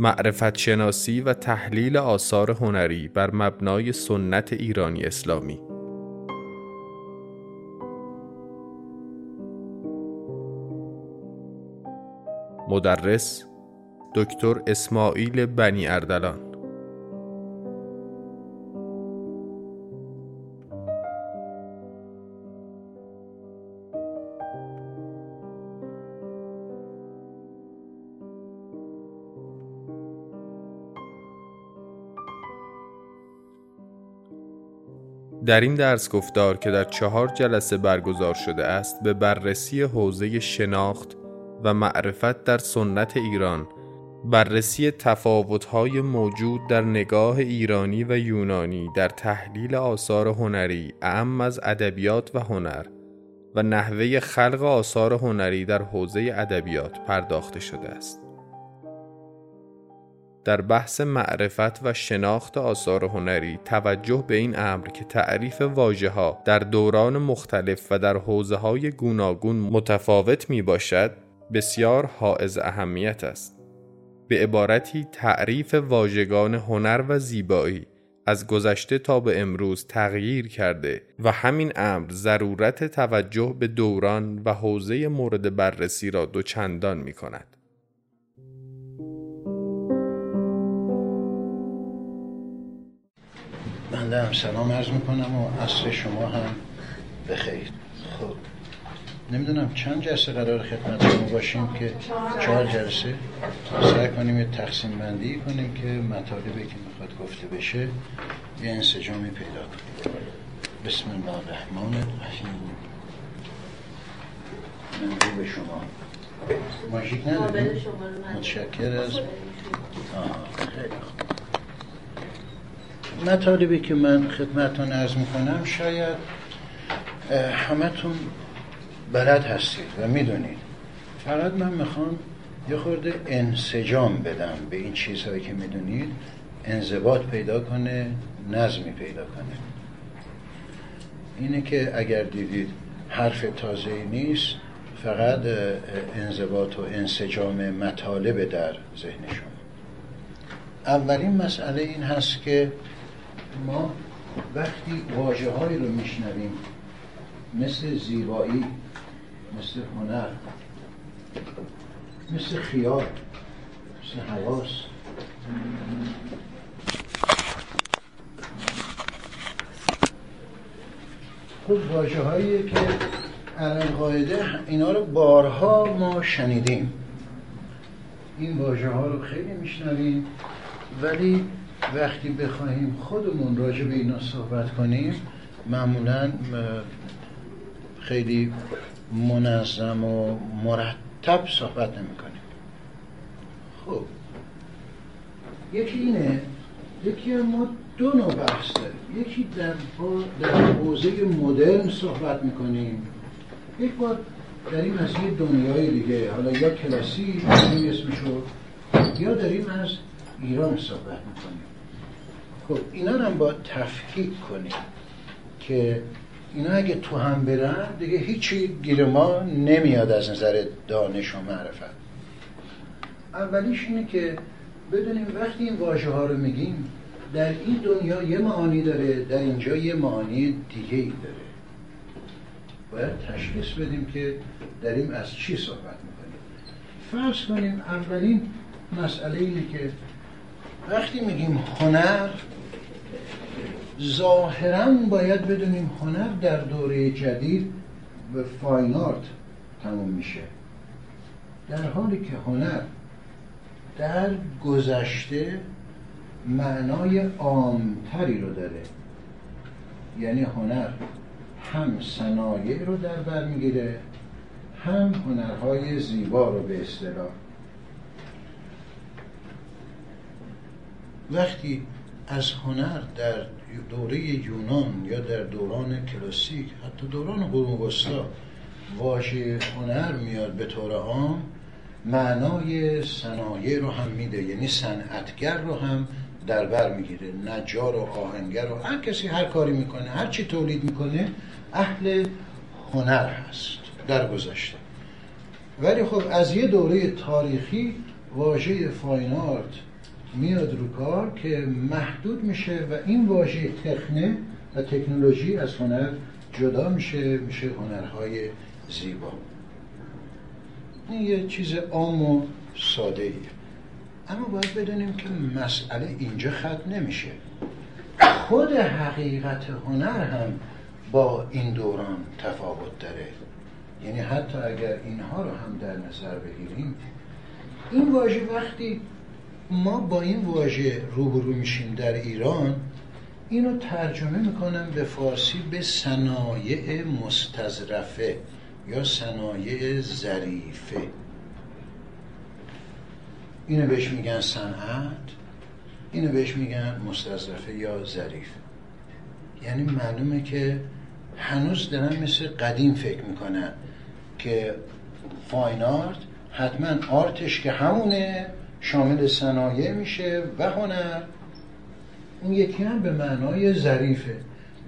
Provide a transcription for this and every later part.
معرفت شناسی و تحلیل آثار هنری بر مبنای سنت ایرانی اسلامی. مدرس دکتر اسماعیل بنی اردلان. در این درس گفتار که در چهار جلسه برگزار شده است به بررسی حوزه شناخت و معرفت در سنت ایران بررسی تفاوت‌های موجود در نگاه ایرانی و یونانی در تحلیل آثار هنری اعم از ادبیات و هنر و نحوه خلق آثار هنری در حوزه ادبیات پرداخته شده است. در بحث معرفت و شناخت آثار هنری توجه به این امر که تعریف واجه ها در دوران مختلف و در حوزه های گوناگون متفاوت می باشد بسیار حائز اهمیت است. به عبارتی تعریف واژگان هنر و زیبایی از گذشته تا به امروز تغییر کرده و همین امر ضرورت توجه به دوران و حوزه مورد بررسی را دوچندان می کند. بنده هم سلام عرض می‌کنم و عصر شما هم بخیر. خب. نمی‌دونم چند جلسه قرار خدمت شما باشیم که چهار جلسه. سعی کنیم یه تقسیم بندی کنیم که مطالبی که می‌خواد گفته بشه یه انسجامی پیدا کنیم. بسم الله الرحمن الرحیم. من به شما. ماژیک نداریم؟ متشکر از خیلی مطالبی که من خدمتتون ارز می‌کنم شاید همتون بلد هستید و می‌دونید. فقط من می‌خوام یه خورده انسجام بدم به این چیزهایی که می‌دونید. انضباط پیدا کنه نظمی پیدا کنه. اینه که اگر دیدید حرف تازه نیست فقط انضباط و انسجام مطالب در ذهن شما. اولین مسئله این هست که ما وقتی واجه رو میشنویم مثل زیبایی مثل هنر مثل خیال مثل حواس. خب واجه هایی که الان قاعده اینا رو بارها ما شنیدیم. این واژه ها رو خیلی میشنویم ولی وقتی بخواهیم خودمون راجع به اینا صحبت کنیم معمولا خیلی منظم و مرتب صحبت نمی کنیم. خب. یکی اینه یکی ما دو نوع بحث داریم. یکی در, در حوزه مدرن صحبت می‌کنیم یک بار داریم از یه دنیای دیگه حالا یا کلاسی اسمشو یا داریم از ایران صحبت می‌کنیم خب اینا رو هم با تفکیک کنیم که اینا اگه تو هم برن دیگه هیچی گیر ما نمیاد از نظر دانش و معرفت. اولیش اینه که بدونیم وقتی این واژه ها رو میگیم در این دنیا یه معانی داره در اینجا یه معانی دیگه ای داره. باید تشخیص بدیم که داریم از چی صحبت می‌کنیم. فرض کنیم اولین مسئله اینه که وقتی میگیم هنر ظاهرا باید بدونیم هنر در دوره جدید به فاین آرت تموم میشه. در حالی که هنر در گذشته معنای عامتری رو داره. یعنی هنر هم صنایع رو در بر می‌گیره هم هنرهای زیبا رو به اصطلاح. وقتی از هنر در دوره یونان یا در دوران کلاسیک حتی دوران قرون وسطا واژه هنر میاد به طور عام معنای صنایع رو هم میده یعنی صنعتگر رو هم در بر می‌گیره نجار و آهنگر و هر کسی هر کاری می‌کنه هر چی تولید می‌کنه اهل هنر هست در گذشته. ولی خب از یه دوره تاریخی واژه فاین آرت میاد رو کار که محدود میشه و این واژه تکنه و تکنولوژی از هنر جدا میشه میشه هنرهای زیبا. این یه چیز عام و ساده ایه اما باید بدونیم که مسئله اینجا ختم نمیشه. خود حقیقت هنر هم با این دوران تفاوت داره. یعنی حتی اگر اینها رو هم در نظر بگیریم این واژه وقتی ما با این واژه روبرو میشیم در ایران اینو ترجمه می‌کنم به فارسی به صنایع مستظرفه یا صنایع ظریفه. اینو بهش میگن صنعت اینو بهش میگن مستظرفه یا ظریف. یعنی معلومه که هنوز دارن مثل قدیم فکر می‌کنن که فاین آرت حتما آرتش که همونه شامل صنایع میشه و هنر. اون یکی هم به معنای ظریفه.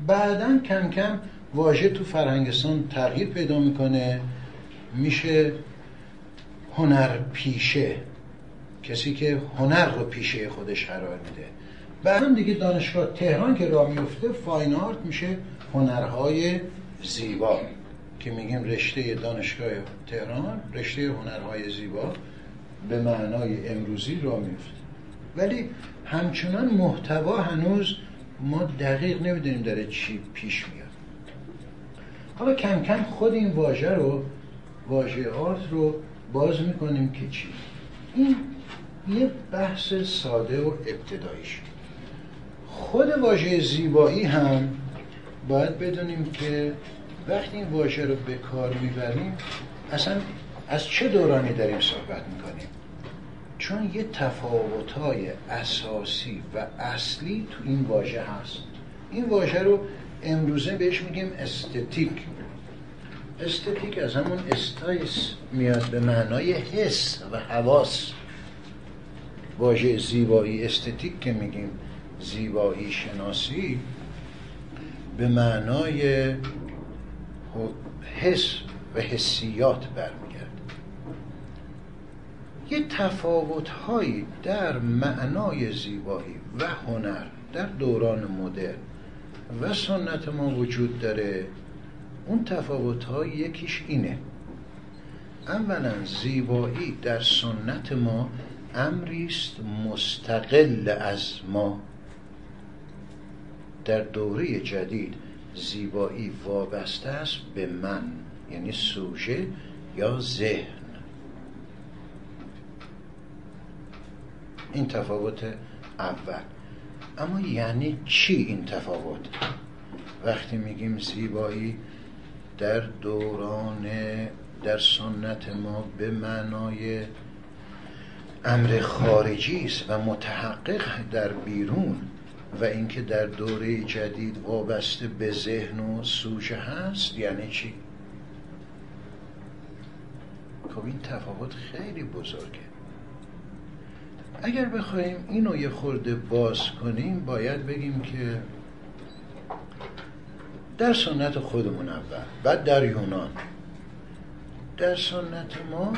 بعدا کم کم واژه تو فرهنگستان تغییر پیدا می‌کنه. میشه هنر پیشه. کسی که هنر رو پیشه خودش قرار میده. بعدا دیگه دانشگاه تهران که راه میفته فاین آرت میشه هنرهای زیبا. که میگیم رشته دانشگاه تهران رشته هنرهای زیبا. به معنای امروزی را میفته ولی همچنان محتوا هنوز ما دقیق نمی‌دونیم داره چی پیش میاد. حالا کم کم خود این واژه رو واژه آرت رو باز می‌کنیم که چی؟ این یه بحث ساده و ابتدایی خود واژه زیبایی هم باید بدونیم که وقتی این واژه رو به کار می‌بریم اصلا از چه دورانی داریم صحبت می‌کنیم؟ چون یه تفاوتهای اساسی و اصلی تو این واژه هست. این واژه رو امروزه بهش میگیم استتیک. استتیک از همون استایس میاد به معنای حس و حواس. واژه زیبایی استتیک که میگیم زیبایی شناسی به معنای حس و حسیات برمیگرد یه تفاوت هایی در معنای زیبایی و هنر در دوران مدرن و سنت ما وجود داره. اون تفاوت های یکیش اینه. اولا زیبایی در سنت ما امری است مستقل از ما. در دوره جدید زیبایی وابسته است به من یعنی سوژه یا ذهن. این تفاوت اول. اما یعنی چی این تفاوت؟ وقتی میگیم زیبایی در دوران در سنت ما به معنای امر خارجی است و متحقق در بیرون و اینکه در دوره جدید وابسته به ذهن و سوژه هست یعنی چی؟ خب این تفاوت خیلی بزرگه. اگر بخوایم اینو یه خورده باز کنیم باید بگیم که در سنت خودمون اول بعد در یونان. در سنت ما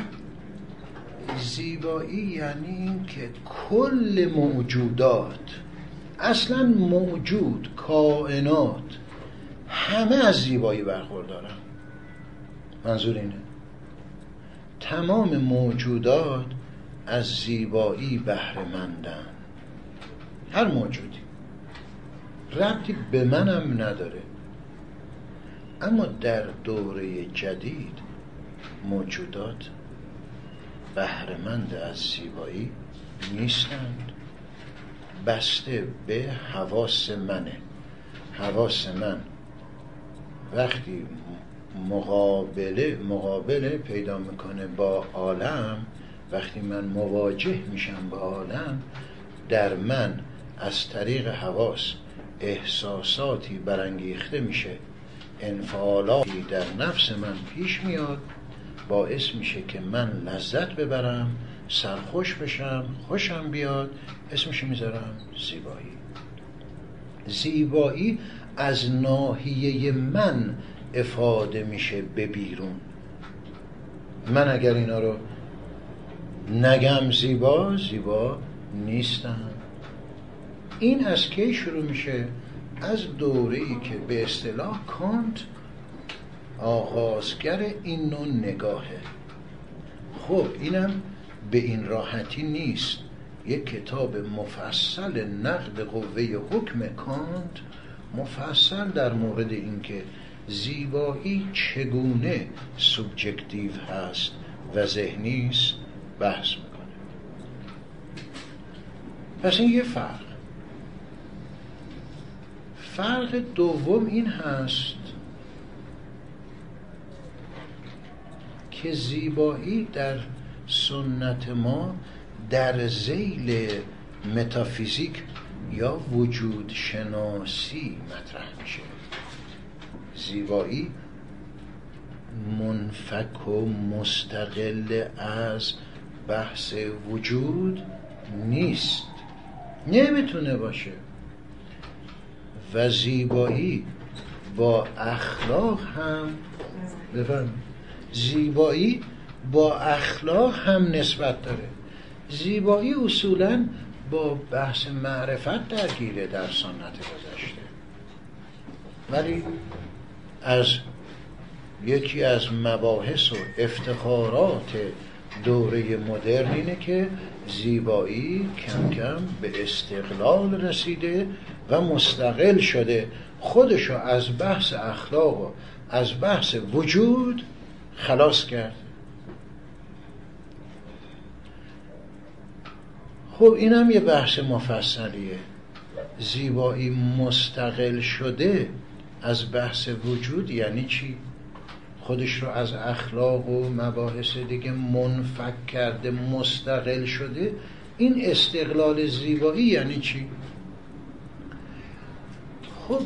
زیبایی یعنی این که کل موجودات اصلا موجود کائنات همه از زیبایی برخوردارن. منظور اینه. تمام موجودات از زیبایی بهرهمندن هر موجودی. ربطی به منم نداره. اما در دوره جدید موجودات بهرهمند از زیبایی نیستند. بسته به حواس منه. حواس من وقتی مقابله مقابله پیدا می‌کنه با عالم وقتی من مواجه میشم با عالم در من از طریق حواس احساساتی برانگیخته میشه. انفعالاتی در نفس من پیش میاد باعث میشه که من لذت ببرم سرخوش بشم خوشم بیاد. اسمش می‌ذارم زیبایی. زیبایی از ناحیه من افاده میشه به بیرون. من اگر اینا رو نگم زیبا زیبا نیستم. این از کی شروع میشه؟ از دوره ای که به اصطلاح کانت آغازگر این نوع نگاهه. خب اینم به این راحتی نیست. یک کتاب مفصل نقد قوه حکم کانت مفصل در مورد اینکه زیبایی چگونه subjective هست و ذهنی است. بحث می‌کنه. پس این یه فرق. فرق دوم این هست که زیبایی در سنت ما در ذیل متافیزیک یا وجود شناسی مطرح میشه. زیبایی منفک و مستقل از بحث وجود نیست. نمی‌تونه باشه. و زیبایی با اخلاق هم بفرم زیبایی با اخلاق هم نسبت داره. زیبایی اصولا با بحث معرفت درگیره در سنت گذشته. ولی از یکی از مباحث و افتخارات دوره مدرن اینه که زیبایی کم کم به استقلال رسیده و مستقل شده. خودشو از بحث اخلاق و از بحث وجود خلاص کرد. خب این هم یه بحث مفصلیه. زیبایی مستقل شده از بحث وجود یعنی چی؟ خودش رو از اخلاق و مباحث دیگه منفک کرده مستقل شده. این استقلال زیبایی یعنی چی؟ خب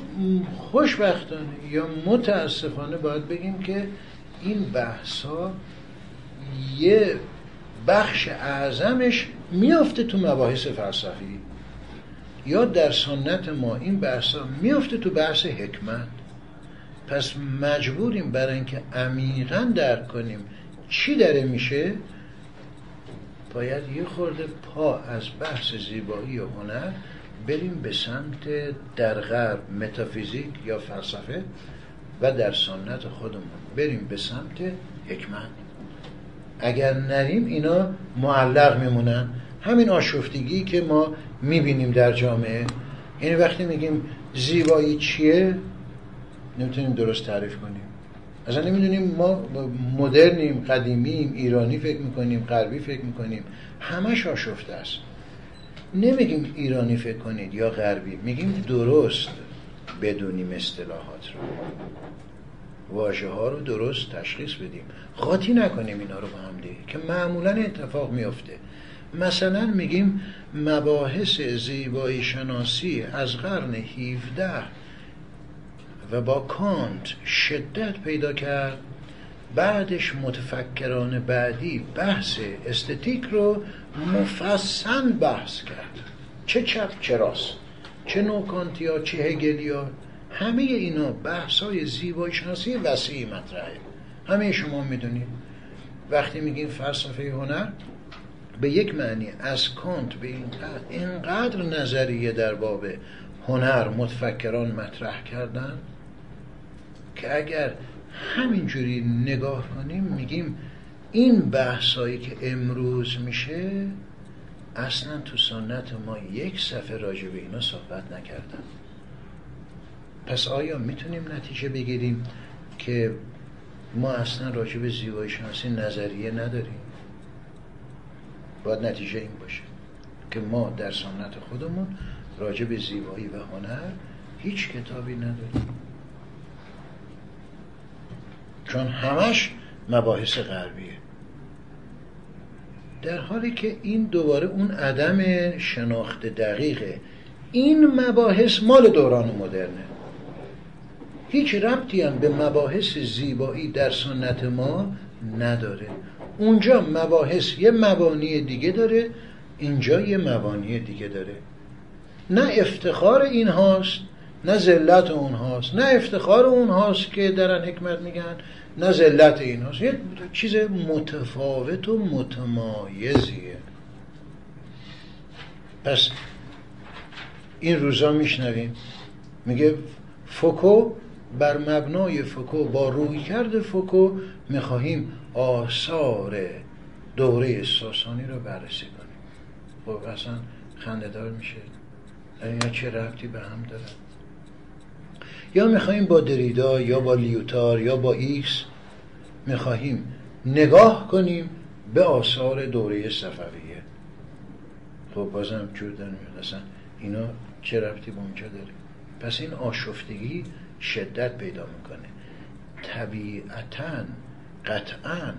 خوشبختانه یا متاسفانه باید بگیم که این بحث ها یه بخش اعظمش میافته تو مباحث فلسفی. یا در سنت ما این بحث ها میافته تو بحث حکمت. پس مجبوریم برای اینکه عمیقا درک کنیم چی داره میشه. باید یه خورده پا از بحث زیبایی و هنر بریم به سمت در غرب متافیزیک یا فلسفه و در سنت خودمون. بریم به سمت حکمت. اگر نریم اینا معلق میمونن. همین آشفتگی که ما می‌بینیم در جامعه. یعنی وقتی میگیم زیبایی چیه؟ نمی‌تونیم درست تعریف کنیم. اصلا نمی‌دونیم ما مدرنیم قدیمیم ایرانی فکر می‌کنیم غربی فکر می‌کنیم. همش آشفته است. نمیگیم ایرانی فکر کنید یا غربی میگیم درست بدونیم اصطلاحات رو. واژه ها رو درست تشخیص بدیم. خاطی نکنیم اینا رو با هم دیگه که معمولا اتفاق میفته مثلا میگیم مباحث زیبایی شناسی از قرن 17 و با کانت شدت پیدا کرد. بعدش متفکران بعدی بحث استتیک رو مفصل بحث کرد. چه چپ چه راست چه نوکانتیا چه هگلیا همه اینا بحث های زیبایی شناسی وسیعی مطرحه. همه شما می‌دونید وقتی میگیم فلسفه هنر به یک معنی از کانت به این اینقدر نظریه در باب هنر متفکران مطرح کردن که اگر همینجوری نگاه کنیم میگیم این بحثایی که امروز میشه اصلا تو سنت ما یک صفحه راجع به اینا صحبت نکردن. پس آیا می‌تونیم نتیجه بگیریم که ما اصلا راجع به زیبایی شناسی نظریه نداریم؟ باید نتیجه این باشه که ما در سنت خودمون راجع به زیبایی و هنر هیچ کتابی نداریم. چون همش مباحث غربیه. در حالی که این دوباره اون عدم شناخت دقیقه این مباحث مال دوران مدرنه. هیچ ربطی هم به مباحث زیبایی در سنت ما نداره. اونجا مباحث یه مبانی دیگه داره اینجا یه مبانی دیگه داره. نه افتخار این هاست نه ذلت اونهاست نه افتخار اونهاست که درن حکمت میگن نه ذلت اینهاست. یه چیز متفاوت و متمایزیه. پس این روزا میشنویم. میگه فوکو بر مبنای فوکو با روی کرد فوکو می‌خواهیم آثار دوره ساسانی رو بررسی کنیم. خب اصلا خنده‌دار میشه. اینا چه ربطی به هم داره؟ یا می‌خواهیم با دریدا یا با لیوتار یا با ایکس می‌خواهیم نگاه کنیم به آثار دوره صفویه. خب بازم میاد. اصلا اینا چه ربطی به اونجا داره؟ پس این آشفتگی شدت پیدا می‌کنه. طبیعتا قطعا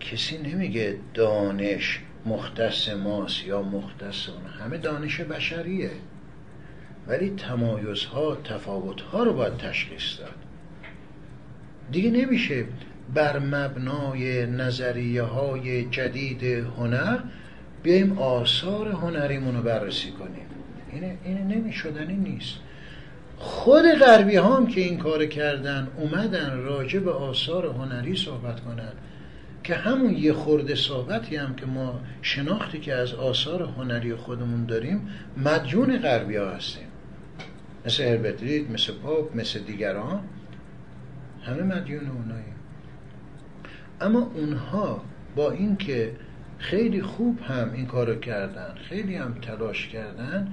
کسی نمیگه دانش مختص ماست یا مختص اون. همه دانش بشریه. ولی تمایزها تفاوتها رو باید تشخیص داد. دیگه نمیشه بر مبنای نظریه های جدید هنر بیایم آثار هنریمون رو بررسی کنیم. اینه, اینه نمیشدنی نیست. خود غربی هم که این کار کردن اومدن راجع به آثار هنری صحبت کنن که همون یه خورده صحبتی هم که ما شناختی که از آثار هنری خودمون داریم مدیون غربی ها هستیم. مثل هربترید مثل پاپ مثل دیگران. همه مدیون اونایی. اما اونها با اینکه خیلی خوب هم این کارو کردن خیلی هم تلاش کردن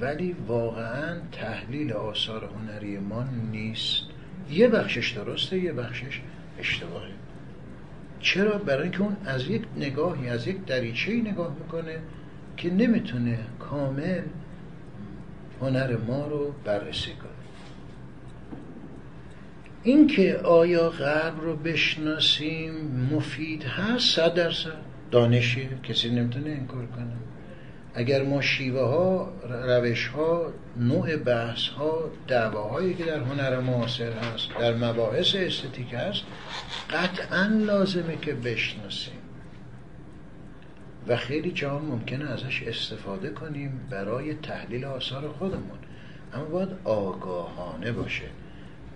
ولی واقعا تحلیل آثار هنری ما نیست. یه بخشش درسته یه بخشش اشتباهه. چرا؟ برای اینکه اون از یک نگاهی از یک دریچه نگاه می‌کنه که نمی‌تونه کامل هنر ما رو بررسی کنه اینکه آیا غرب رو بشناسیم مفید هست؟ صد درصد. دانشی کسی نمی‌تونه انکار کنه. اگر ما شیوه ها روش ها نوع بحث ها دعواهایی که در هنر معاصر هست در مباحث استتیک هست قطعا لازمه که بشناسیم. و خیلی جا ممکنه ازش استفاده کنیم برای تحلیل آثار خودمون. اما باید آگاهانه باشه.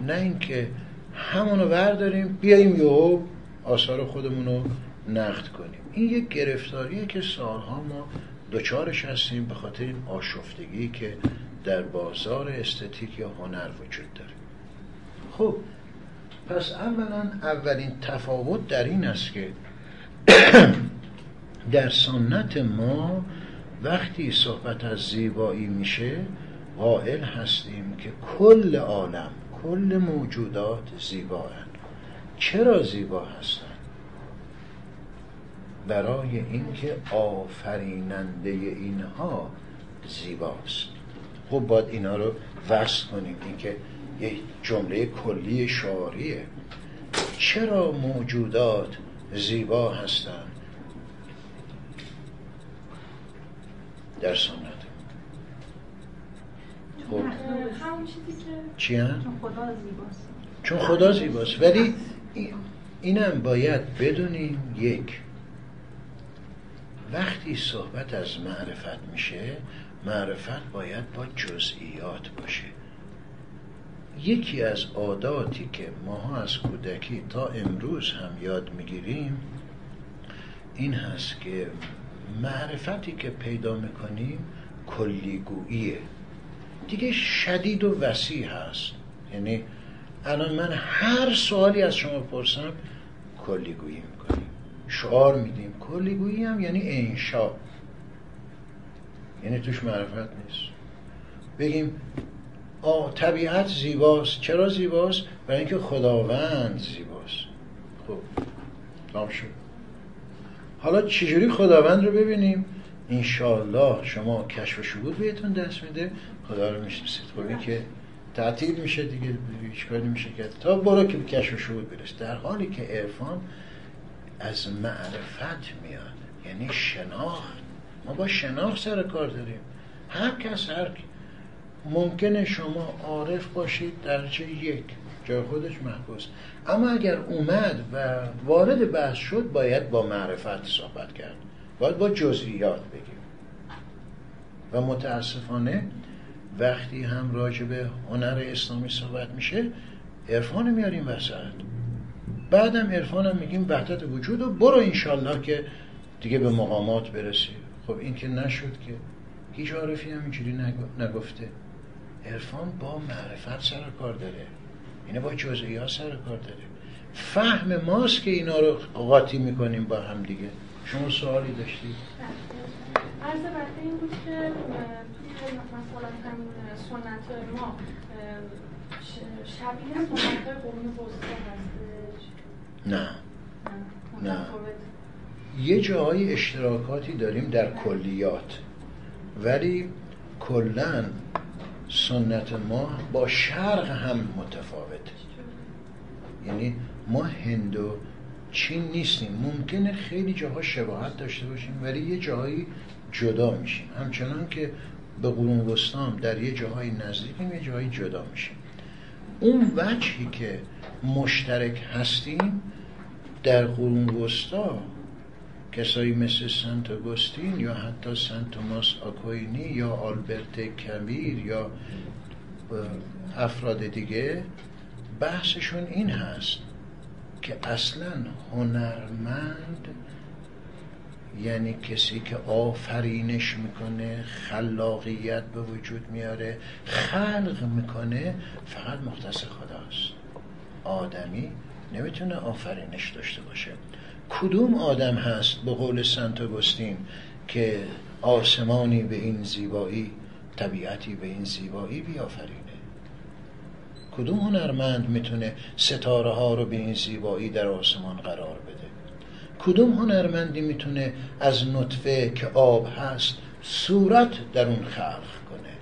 نه اینکه همونو برداریم بیاییم یهو آثار خودمون رو نقد کنیم. این یک گرفتاریه که سالها ما دوچارش هستیم به خاطر این آشفتگی که در بازار استتیک یا هنر وجود داره. خب پس اولا اولین تفاوت در این است که در سنت ما وقتی صحبت از زیبایی میشه قائل هستیم که کل عالم کل موجودات زیبا چرا زیبا هستن برای اینکه آفریننده اینها زیباست. خب باید اینا رو وصل کنیم. اینکه یه جمله کلی شعاریه. چرا موجودات زیبا هستند؟ در سنت خب. چی چون خدا زیباست. ولی اینم باید بدونیم یک وقتی صحبت از معرفت میشه معرفت باید با جزئیات باشه. یکی از عاداتی که ماها از کودکی تا امروز هم یاد می‌گیریم این هست که معرفتی که پیدا می‌کنیم کلیگوییه. دیگه شدید و وسیع هست. یعنی الان من هر سوالی از شما پرسم کلیگویی می‌کنیم. شعار میدیم. کلیگویی هم یعنی انشا یعنی توش معرفت نیست. بگیم آ طبیعت زیباست. چرا زیباست؟ برای اینکه خداوند زیباست. خب تمام شد. حالا چجوری خداوند رو ببینیم؟ انشالله شما کشف و شهود بهتون دست میده. خدا رو می‌شناسید. خب که تعطیل میشه دیگه هیچ کاری نمیشه کرد. تا برو که کشف و شهود برس در حالی که عرفان از معرفت میاد. یعنی شناخت. ما با شناخت سر کار داریم. هر کس هر ممکنه شما عارف باشید درجه یک. جای خودش محبوس. اما اگر اومد و وارد بحث شد باید با معرفت صحبت کرد. باید با جزئیات بگیم. و متاسفانه وقتی هم راجع به هنر اسلامی صحبت میشه عرفان میاریم وسط. بعدم عرفان هم میگیم وحدت وجود و برو انشالله که دیگه به مقامات برسی. خب این که نشد که. هیچ عارفی هم اینجوری نگفته. عرفان با معرفت سر کار داره. اینه با جزئیات سر کار داره فهم ماست که اینا رو قاطی می‌کنیم با هم دیگه. شما سوالی داشتید؟ عرض بعد این بود که مثلا همین سنت ما شبیه سنت قرون وسطا هستش. نه. نه. یه جاهای اشتراکاتی داریم در کلیات. ولی کلا سنت ما با شرق هم متفاوته یعنی ما هند و چین نیستیم. ممکنه خیلی جاها شباهت داشته باشیم ولی یه جاهایی جدا میشیم. همچنان که به قرون وسطام در یه جاهای نزدیکیم یه جاهایی جدا میشیم. اون وجهی که مشترک هستیم در قرون وسطا کسایی مثل سنت اگوستین یا حتی سنت توماس آکوینی یا آلبرت کبیر یا افراد دیگه بحثشون این هست که اصلا هنرمند یعنی کسی که آفرینش می‌کنه خلاقیت به وجود میاره خلق می‌کنه فقط مختص خداست. آدمی نمی‌تونه آفرینش داشته باشه. کدوم آدم هست به قول سنت اگوستین که آسمانی به این زیبایی طبیعتی به این زیبایی بیافرینه؟ کدوم هنرمند می‌تونه ستاره ها رو به این زیبایی در آسمان قرار بده؟ کدوم هنرمندی می‌تونه از نطفه که آب هست صورت در اون خلق کنه؟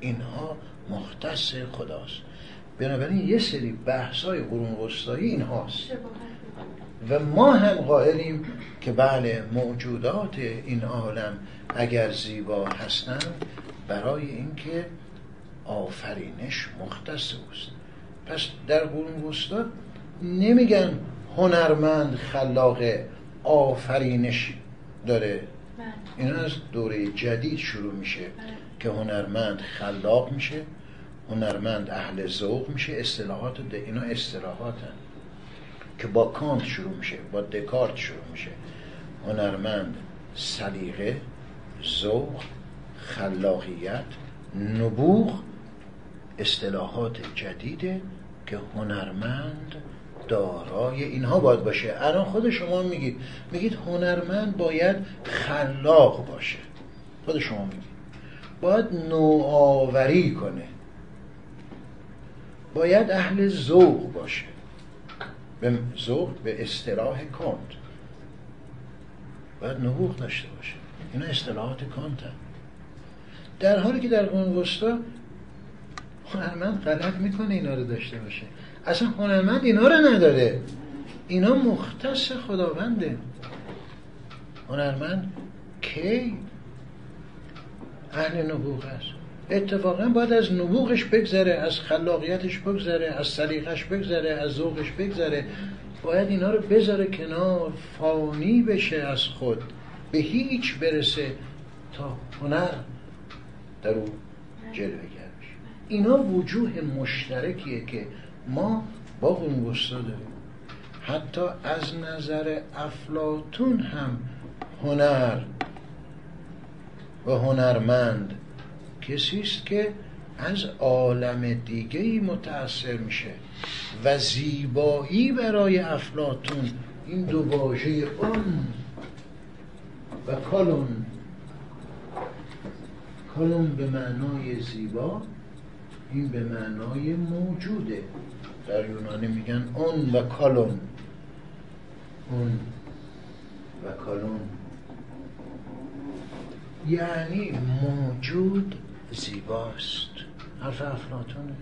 اینها مختص خداست. بنابراین یه سری بحث های قرون وسطایی این هاست و ما هم قائلیم که بله موجودات این عالم اگر زیبا هستند برای اینکه آفرینش مختص اوست پس در قرون وسطا نمیگن هنرمند خلاق آفرینش داره بله. این از دوره جدید شروع میشه بله. که هنرمند خلاق میشه هنرمند اهل ذوق میشه اصطلاحات ده اینا اصطلاحاتن که با کانت شروع میشه با دکارت شروع میشه. هنرمند سلیقه ذوق خلاقیت نبوغ اصطلاحات جدیده که هنرمند دارای اینها باید باشه. الان خود شما میگید میگید هنرمند باید خلاق باشه. خود شما میگید. باید نوآوری کنه. باید اهل ذوق باشه. به ذوق به اصطلاح کانت. باید نبوغ داشته باشه. اینا اصطلاحات کانت در حالی که در اون وسطا هنرمند غلط می‌کنه اینا رو داشته باشه. اصلا هنرمند اینا رو نداره. اینا مختص خداونده. هنرمند کی؟ اهل نبوغ است اتفاقا باید از نبوغش بگذره از خلاقیتش بگذره از سلیقش بگذره از ذوقش بگذره باید اینا رو بذاره کنار فانی بشه از خود به هیچ برسه تا هنر در او جلوه اینا وجوه مشترکیه که ما با اون داریم حتی از نظر افلاتون هم هنر و هنرمند کسی است که از عالم دیگه ای متاثر میشه و زیبایی برای افلاتون این دو واژه اون و کالون. کالون به معنای زیبا این به معنای موجوده. در یونانی میگن اون و کالون. اون و کالون. یعنی موجود زیباست. حرف افلاتونه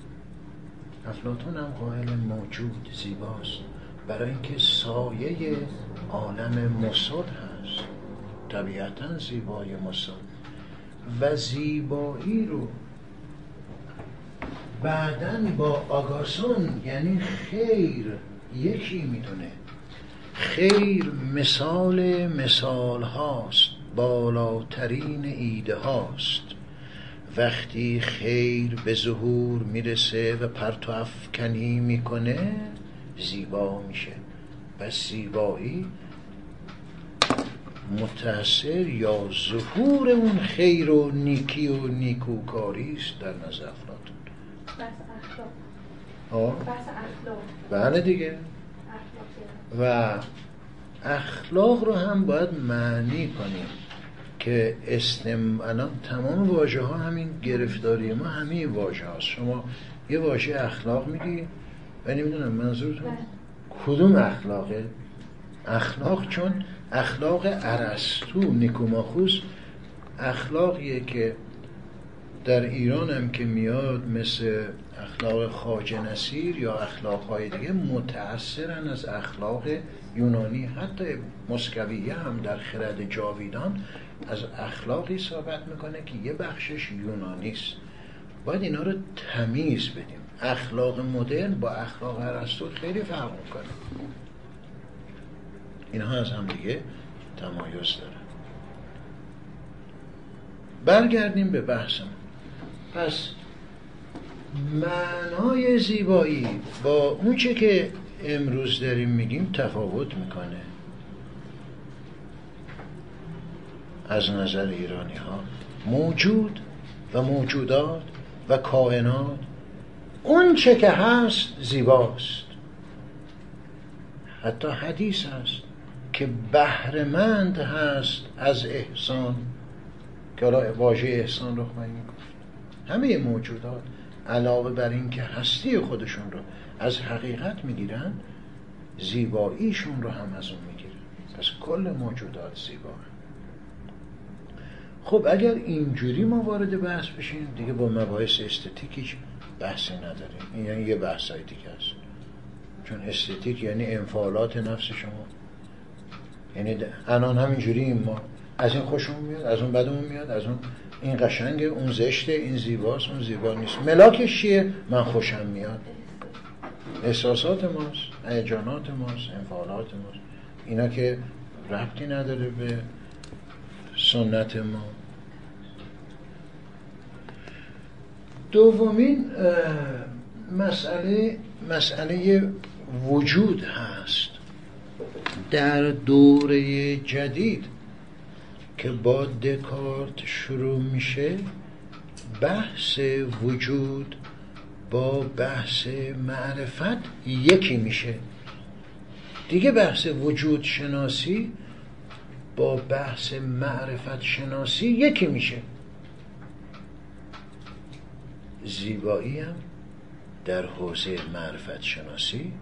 افلاتون هم قائل موجود زیباست. برای اینکه سایه عالم مسد هست. طبیعتا زیبای مسد و زیبایی رو بعدا با آگاسون یعنی خیر یکی می‌دونه. خیر مثال مثال هاست بالاترین ایده هاست وقتی خیر به ظهور می‌رسه و پرتو افکنی می‌کنه زیبا میشه. و زیبایی متأثر یا ظهور اون خیر و نیکی و نیکوکاری است در نزد افلاطون بحث اخلاق. بله دیگه. و اخلاق رو هم باید معنی کنیم. که استم الان تمام واژه ها همین گرفتاری ما همین واژه هاست. شما یه واژه اخلاق میگی و نمی‌دونم منظورتون بله. کدوم اخلاقه؟ اخلاق چون اخلاق ارسطو نیکوماخوس اخلاقیه که در ایران هم که میاد مثل اخلاق خاج نصیر یا اخلاق های دیگه متأثرن از اخلاق یونانی. حتی مسکویه هم در خرد جاویدان از اخلاقی صحبت می‌کنه که یه بخشش یونانی است. باید اینا رو تمیز بدیم. اخلاق مدرن با اخلاق ارسطو خیلی فرق می‌کنه. اینها از هم دیگه تمایز دارن. برگردیم به بحثم پس معنای زیبایی با اون چه که امروز داریم میگیم تفاوت می‌کنه. از نظر ایرانی ها موجود و موجودات و کائنات. اون چه که هست زیباست. حتی حدیث هست که بهرمند هست از احسان که حالا واژه احسان رو خواهیم گفت همه موجودات علاوه بر این که هستی خودشون رو از حقیقت می‌گیرن زیباییشون رو هم از اون می‌گیرن. پس کل موجودات زیبا خب اگر اینجوری ما وارد بحث بشیم دیگه با مباحث استتیکیش بحثی نداریم. این یعنی یه بحث های دیگه است. چون استتیک یعنی انفعالات نفس شما. یعنی الان همینجوری ما از این خوشمون میاد از اون بدمون میاد از اون این قشنگه اون زشته این زیباست اون زیبا نیست. ملاکش چیه؟ من خوشم میاد. احساسات ماست هیجانات ماست انفعالات ماست. اینا که ربطی نداره به سنت ما. دومین مسئله مسئله وجود هست در دوره جدید که با دکارت شروع میشه بحث وجود با بحث معرفت یکی میشه. دیگه بحث وجود شناسی با بحث معرفت شناسی یکی میشه. زیبایی هم در حوزه معرفت شناسی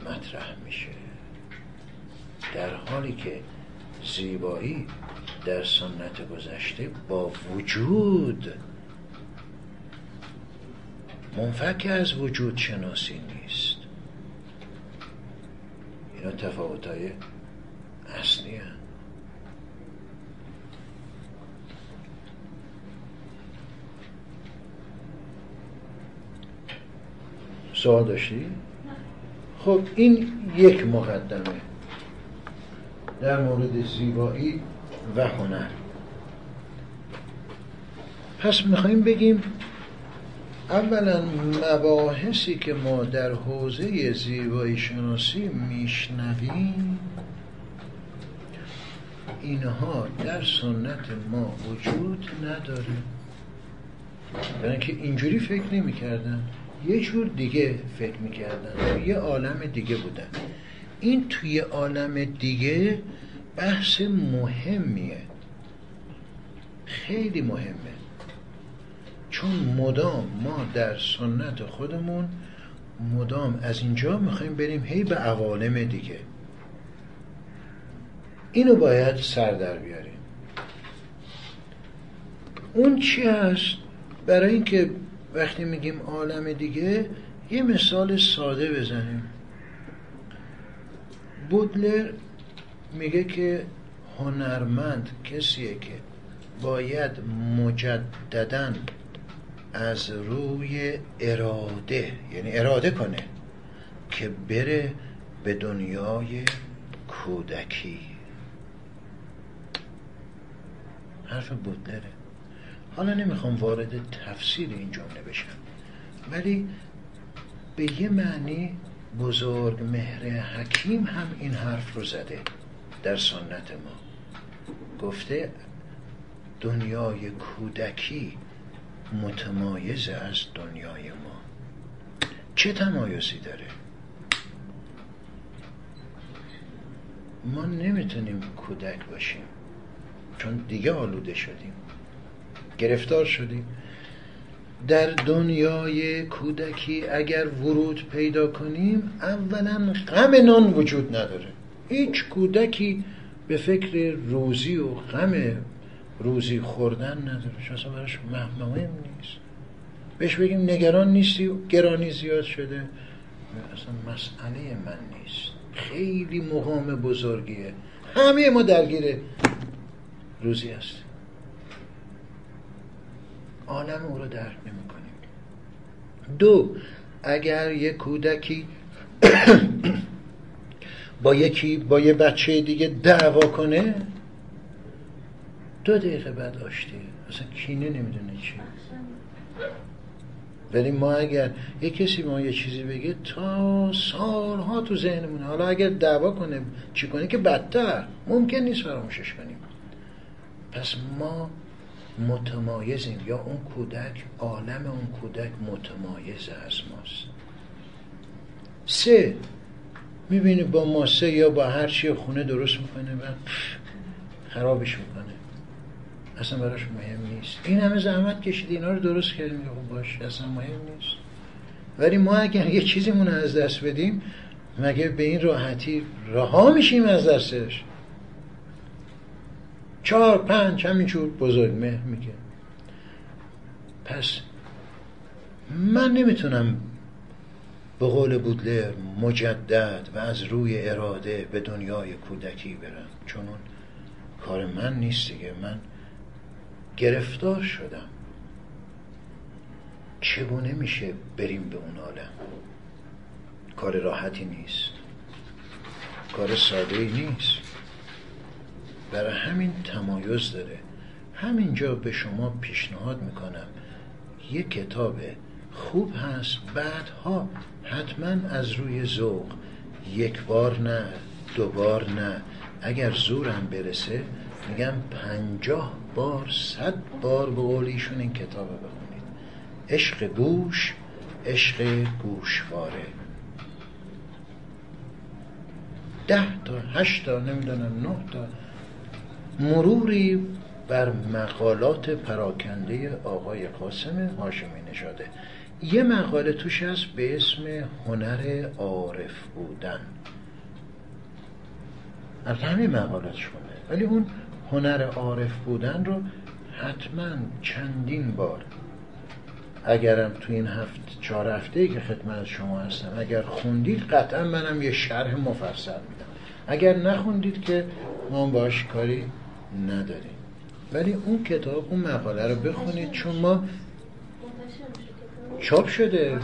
مطرح میشه. در حالی که زیبایی در سنت گذشته با وجود منفک از وجود شناسی نیست. اینا تفاوت اصلی هم. سوال داشتی؟ خب این یک مقدمه در مورد زیبایی و هنر پس می‌خوایم بگیم اولا مباحثی که ما در حوزه زیبایی شناسی میشنویم اینها در سنت ما وجود نداره. برای که اینجوری فکر نمی‌کردن یه جور دیگه فکر می‌کردن. یه عالم دیگه بودن. این توی عالم دیگه بحث مهمیه. خیلی مهمه. چون مدام ما در سنت خودمون مدام از اینجا می‌خوایم بریم هی به عوالم دیگه. اینو باید سر در بیاریم. اون چی هست؟ برای اینکه وقتی میگیم عالم دیگه یه مثال ساده بزنیم. بودلر میگه که هنرمند کسیه که باید مجددا از روی اراده یعنی اراده کنه که بره به دنیای کودکی. حرف بودلره حالا نمی‌خوام وارد تفسیر این جمله بشم. ولی به یه معنی بزرگ مهر حکیم هم این حرف رو زده در سنت ما. گفته دنیای کودکی متمایز از دنیای ما. چه تمایزی داره؟ ما نمی‌تونیم کودک باشیم. چون دیگه آلوده شدیم. گرفتار شدیم. در دنیای کودکی اگر ورود پیدا کنیم اولا غم نان وجود نداره. هیچ کودکی به فکر روزی و غم روزی خوردن نداره. اصلا براش مهم نیست. بهش بگیم نگران نیستی گرانی زیاد شده. اصلا مسئله من نیست. خیلی مقام بزرگیه. همه ما درگیر روزی هستیم عالم او رو درک نمی کنیم. دو اگر یک کودکی با یکی با یه بچه دیگه دعوا کنه دو دقیقه بعد آشتی. اصلا کینه نمی‌دونه چی. ولی ما اگر یه کسی ما یه چیزی بگه تا سالها تو ذهنمونه. حالا اگر دعوا کنه چی کنه که بدتر. ممکن نیست فراموشش کنیم. پس ما متمایزیم یا اون کودک عالم اون کودک متمایز از ماست. سه می‌بینی با ماسه یا با هر چی خونه درست می‌کنه و خرابش می‌کنه. اصلا براش مهم نیست. این همه زحمت کشید اینا رو درست کردیم خب باش اصلا مهم نیست. ولی ما اگر یه چیزیمون از دست بدیم مگه به این راحتی رها میشیم از دستش؟ چهار پنج همینجور بزرگ مه میگه. پس من نمی‌تونم به قول بودلر مجدد و از روی اراده به دنیای کودکی برم. چون اون کار من نیست دیگه. من گرفتار شدم. چگونه میشه بریم به اون عالم؟ کار راحتی نیست. کار ساده نیست. برای همین تمایز داره. همینجا به شما پیشنهاد می‌کنم. یک کتاب خوب هست بعدها حتما از روی ذوق. یک بار نه دو بار نه. اگر زورم برسه میگم پنجاه بار صد بار به قول ایشون این کتاب بخونید. عشق گوش عشق گوشواره. ده تا هشت تا نمی‌دونم نه تا. مروری بر مقالات پراکنده آقای قاسم هاشمی نشاده یه مقاله توش هست به اسم هنر عارف بودن. از همین مقالات خونده ولی اون هنر عارف بودن رو حتما چندین بار اگرم تو این هفت چهار هفته که خدمت شما هستم اگر خوندید قطعا منم یه شرح مفصل میدم. اگر نخوندید که ما باش کاری نداریم. ولی اون کتاب اون مقاله رو بخونید چون ما چاپ شده.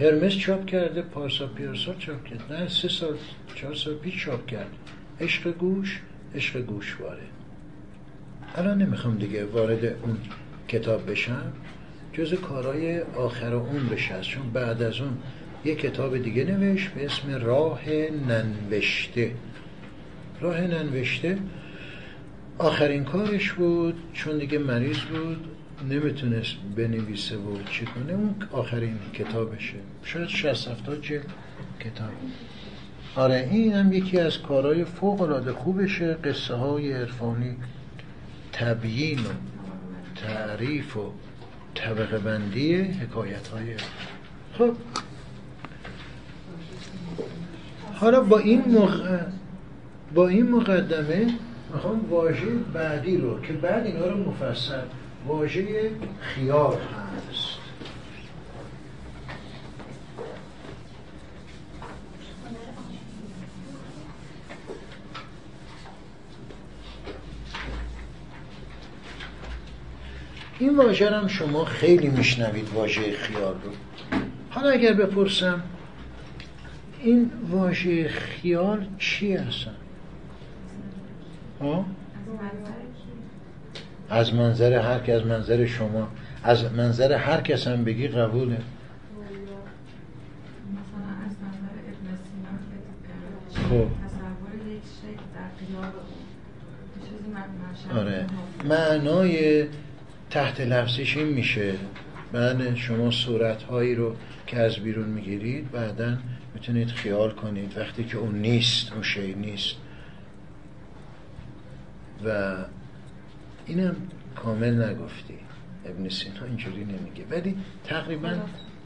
هرمس چاپ کرده پارسا پیارسا چاپ کرده. نه سه سال چهار سال پیش چاپ کرد. عشق گوش عشق گوشواره. الان نمی‌خوام دیگه وارد اون کتاب بشم. جز کارهای آخر عمرش هست چون بعد از اون یه کتاب دیگه نوشت به اسم راه ننوشته. راه ننوشته آخرین کارش بود چون دیگه مریض بود نمی‌تونست بنویسه و چی کنه اون آخرین کتابشه. شاید 60 70 جلد کتاب. آره این هم یکی از کارهای فوق العاده خوبشه قصه های عرفانی تبیین و تعریف و طبقه بندی حکایت های خب. حالا با این مق... با این مقدمه می‌خوام واژه بعدی رو که بعد اینا رو مفصل واژه خیال هست این واژه هم شما خیلی میشنوید واژه خیال رو حالا اگر بپرسم این واژه خیال چی هستن؟ ها؟ از منظر هر که از منظر شما از منظر هر کس هم بگی قبوله. خب. آره. معنای تحت لفظش این میشه. بعد شما صورت هایی رو که از بیرون می‌گیرید بعدا می‌تونید خیال کنید. وقتی که اون نیست اون شی نیست. و اینم کامل نگفتی. ابن سینا اینجوری نمیگه. ولی تقریبا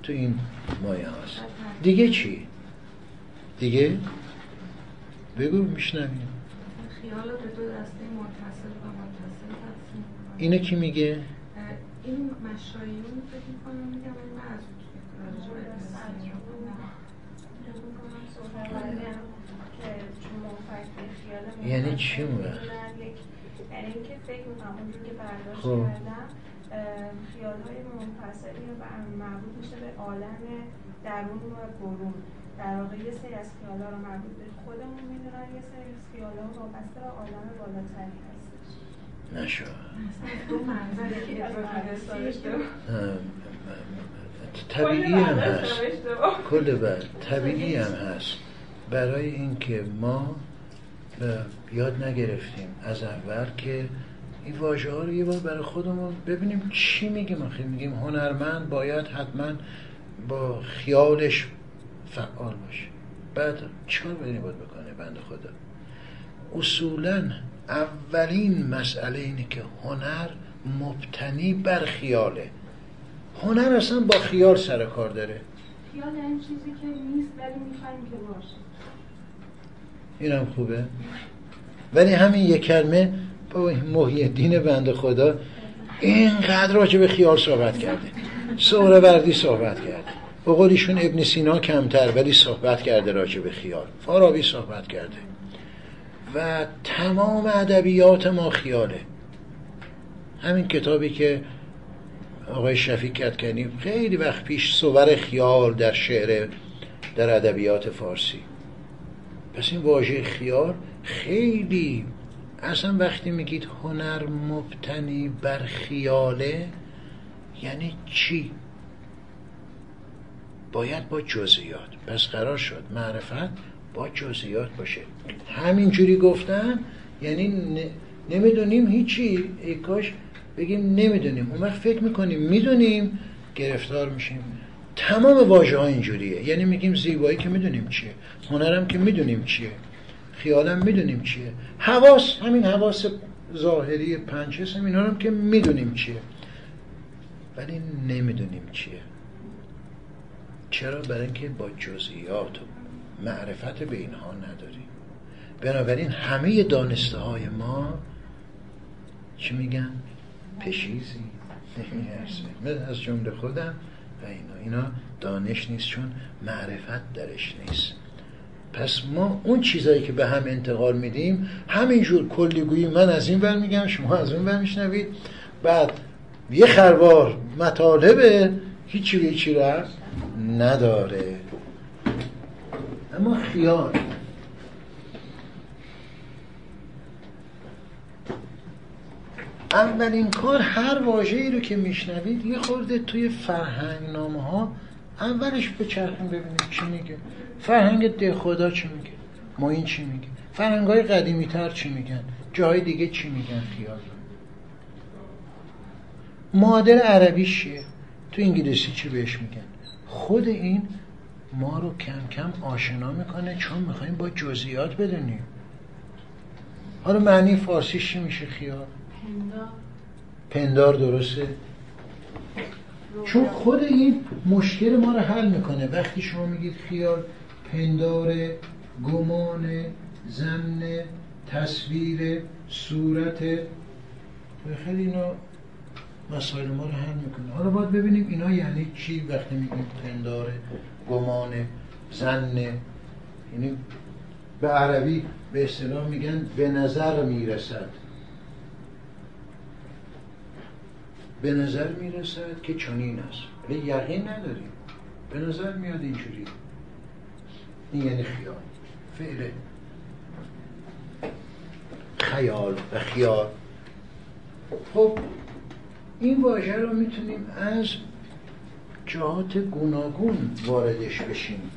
تو این مایه هاست دیگه چی؟ دیگه؟ بگو میشنویم. خیال به دو دسته متصل و متصل تقسیم اینه کی میگه؟ این مشایون فکر می‌کنم میگم من از یعنی چی اون یعنی اینکه فکر می‌کنم اونجور که برداشت خب. کردم خیال های منفصلی و مربوط میشه به عالم درون و برون. در واقع یه سری از خیال ها رو مربوط به خودمون می‌دونن یه سری از خیال ها وابسته به عالم بالاتری هستش نشو. دو منظره که داشته طبیعی هم هست. کل بعد طبیعی هم هست. برای اینکه ما یاد نگرفتیم از اول که این واژه ها رو یه بار برای خودمون ببینیم چی میگیم آخه. میگیم هنرمند باید حتما با خیالش فعال باشه. بعد چیکار باید باید بکنه بند خدا؟ اصولا اولین مسئله اینه که هنر مبتنی بر خیاله. هنر اصلا با خیال سر کار داره. خیال این چیزی که نیست ولی می‌خوایم که باشه. اینم خوبه؟ ولی همین یک کلمه محی دین بند خدا اینقدر راجع به خیال صحبت کرده. سهره وردی صحبت کرده. به ابن سینا کمتر ولی صحبت کرده راجع به خیال فارابی صحبت کرده. و تمام ادبیات ما خیاله. همین کتابی که آقای شفیق کتکنی خیلی وقت پیش صور خیال در شعر در ادبیات فارسی. پس این واژه خیال خیلی. اصلا وقتی میگید هنر مبتنی بر خیاله یعنی چی؟ باید با جزئیات. پس قرار شد معرفت با جزئیات باشه. همینجوری گفتن یعنی نمی‌دونیم هیچی. ای کاش بگیم نمی‌دونیم. اون وقت فکر می‌کنیم می‌دونیم گرفتار میشیم. تمام واژه ها اینجوریه. یعنی میگیم زیبایی که می‌دونیم چیه. هنرم که می‌دونیم چیه. خیالم می‌دونیم چیه. حواس همین حواس ظاهری پنج حسم اینا هم که می‌دونیم چیه. ولی نمی‌دونیم چیه. چرا؟ برای اینکه با جزئیات و معرفت به اینها نداریم. بنابراین همه دانسته های ما چی میگن؟ پشیزی. نمی‌رسه از جمله خودم و اینا. اینا دانش نیست چون معرفت درش نیست. پس ما اون چیزایی که به هم انتقال میدیم همینجور کلیگویی من از این ور میگم شما از اون ور میشنوید. بعد یه خروار مطالبه هیچی به هیچی رفت نداره. اما خیال. اولین کار هر واژه‌ای رو که میشنوید یه خورده توی فرهنگ نامه ها اولش به چرخیم ببینید چی میگه. فرهنگ ده خدا چی میگه؟ ما این چی میگه فرهنگ های قدیمی تر چی میگن؟ جای دیگه چی میگن خیال؟ مادر عربی چیه؟ تو انگلیسی چی بهش میگن؟ خود این ما رو کم کم آشنا می‌کنه چون می‌خوایم با جزئیات بدونیم. حالا معنی فارسی چی میشه خیال؟ پندار درسته؟ چون خود این مشکل ما رو حل می‌کنه. وقتی شما میگید خیال پندار گمان زن تصویر صورت. خیلی اینا مسائل ما رو حل می‌کنه. حالا باید ببینیم اینا یعنی چی وقتی میگیم پندار گمان زن یعنی به عربی به اصطلاح میگن به نظر می‌رسد. به نظر می‌رسد که چنین است. ولی یقین نداریم. به نظر میاد اینجوری. این یعنی خیال. فعل خیال و خیال. خب این واژه رو می‌تونیم از جهات گوناگون واردش بشیم.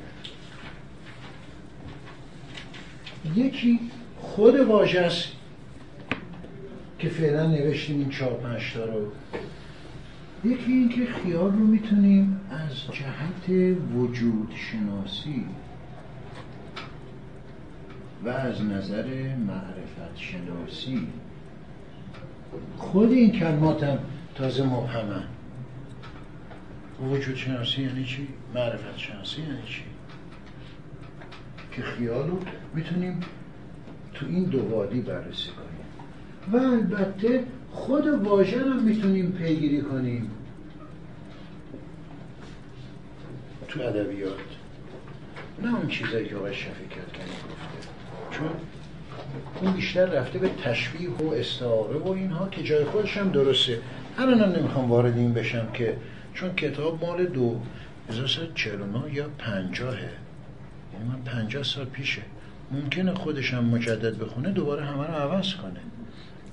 یکی خود واژه است که فعلا نوشتیم این چهار پنج رو. یکی این که خیال رو می‌تونیم از جهت وجود شناسی و از نظر معرفت شناسی خود این کلمات هم تازه مبهمن وجود شناسی یعنی چی؟ معرفت شناسی یعنی چی؟ که خیال رو می‌تونیم تو این دو وادی بررسی کنیم. و البته خود واژه رو می‌تونیم پیگیری کنیم. تو ادبیات. نه اون چیزایی که آقای شفیع کنیم چون اون بیشتر رفته به تشبیه و استعاره و اینها که جای خودش هم درسته. الان هم نمی‌خوام وارد این بشم که چون کتاب مال دو 1949 یا پنجاهه. یعنی من پنجاه سال پیشه. ممکنه خودش هم مجدد بخونه دوباره همه رو عوض کنه.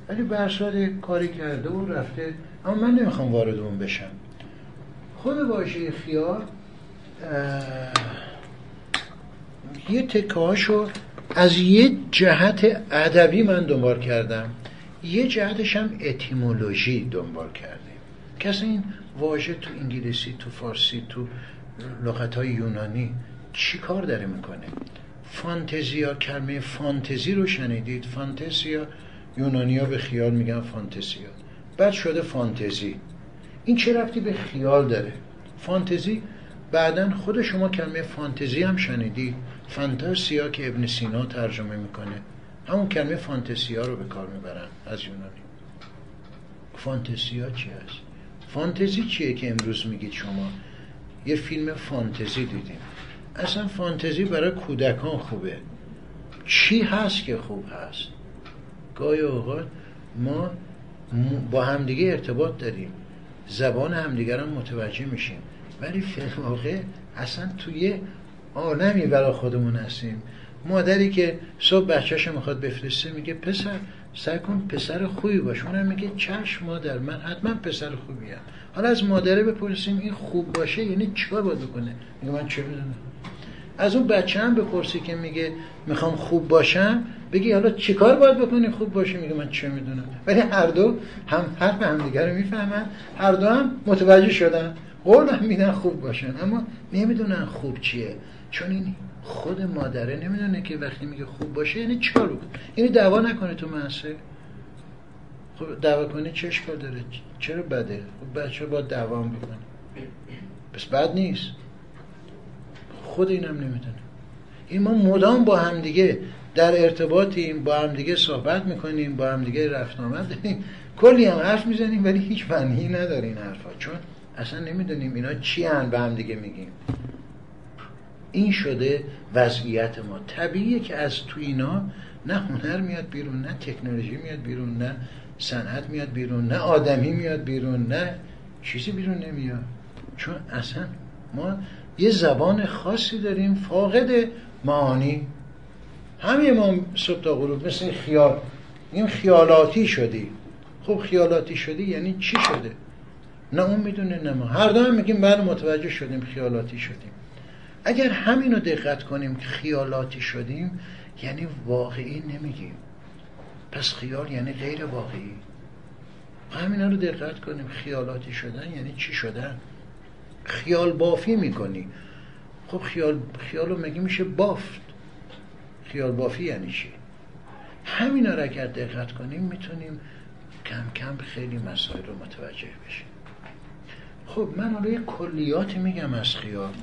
ولی برساد کاری کرده و رفته. اما من نمی‌خوام وارد اون بشم. خود واژه خیال یه تکاشو از یه جهت ادبی من دنبال کردم. یه جهتش هم اتیمولوژی دنبال کردیم. کسی این واژه تو انگلیسی تو فارسی تو لغت های یونانی چی کار داره می‌کنه؟ فانتزیا کلمه فانتزی رو شنیدید؟ فانتزیا یونانیا به خیال میگن فانتزیا بعد شده فانتزی. این چه رفتی به خیال داره؟ فانتزی بعدا خود شما کلمه فانتزی هم شنیدید. فانتاسیا که ابن سینا ترجمه می‌کنه. همون کلمه فانتزیا رو به کار می‌برن از یونانی. فانتزیا چی هست؟ فانتزی چیه که امروز میگید شما؟ یه فیلم فانتزی دیدیم. اصلا فانتزی برای کودکان خوبه. چی هست که خوب هست؟ گاهی اوقات ما با همدیگه ارتباط داریم. زبان همدیگر هم متوجه میشیم. ولی فیلم واقع اصلا توی عالمی برای خودمون هستیم. مادری که صبح بچهش می‌خواد بفرسته میگه پسر سعی کن پسر خوبی باش. اونم میگه چشم مادر من حتما پسر خوبیم. حالا از مادره بپرسیم این خوب باشه یعنی چیکار باید بکنه؟ میگه من چه بدونم از اون بچه هم بپرسی که میگه می‌خوام خوب باشم بگی حالا چیکار باید بکنی خوب باشه؟ میگه من چه می‌دونم. ولی هر دو هم حرف همدیگه رو می‌فهمن. هر دو هم متوجه شدن. قول هم میدن خوب باشن. اما نمی‌دونن خوب چیه. چون این خود مادره نمی‌دونه که وقتی میگه خوب باشه یعنی چیکار بکن یعنی دعوا نکنه تو منصه خب دعوا کنه چه اشکال داره؟ چرا بده؟ خب بچه با دعوا بکنه پس بد نیست. خود اینم نمی‌دونه. این ما مدام با هم دیگه در ارتباطیم با هم دیگه صحبت می‌کنیم با هم دیگه رفت آمد داریم. کلی هم حرف می‌زنیم ولی هیچ معنی نداره این حرفا. چون اصلا نمی‌دونیم اینا چی هن به هم دیگه میگیم. این شده وضعیت ما. طبیعیه که از تو اینا نه هنر میاد بیرون نه تکنولوژی میاد بیرون نه صنعت میاد بیرون نه آدمی میاد بیرون نه چیزی بیرون نمیاد. چون اصلا ما یه زبان خاصی داریم فاقد معانی. همه ما صبح تا غروب مثل خیال این خیالاتی شدی. خب خیالاتی شدی یعنی چی شده؟ نه اون می‌دونه نه ما. هر دو هم میگیم بله متوجه شدیم خیالاتی شدیم. اگر همین رو دقت کنیم که خیالاتی شدیم یعنی واقعی نمیگیم. پس خیال یعنی غیر واقعی. همین رو دقت کنیم خیالاتی شدن یعنی چی شدن؟ خیال بافی می‌کنی. خب خیال خیال رو مگه میشه بافت. خیال بافی یعنی چی؟ همین رو اگر دقت کنیم می‌تونیم کم کم خیلی مسائل رو متوجه بشیم. خب من حالا یه کلیاتی میگم از خیال.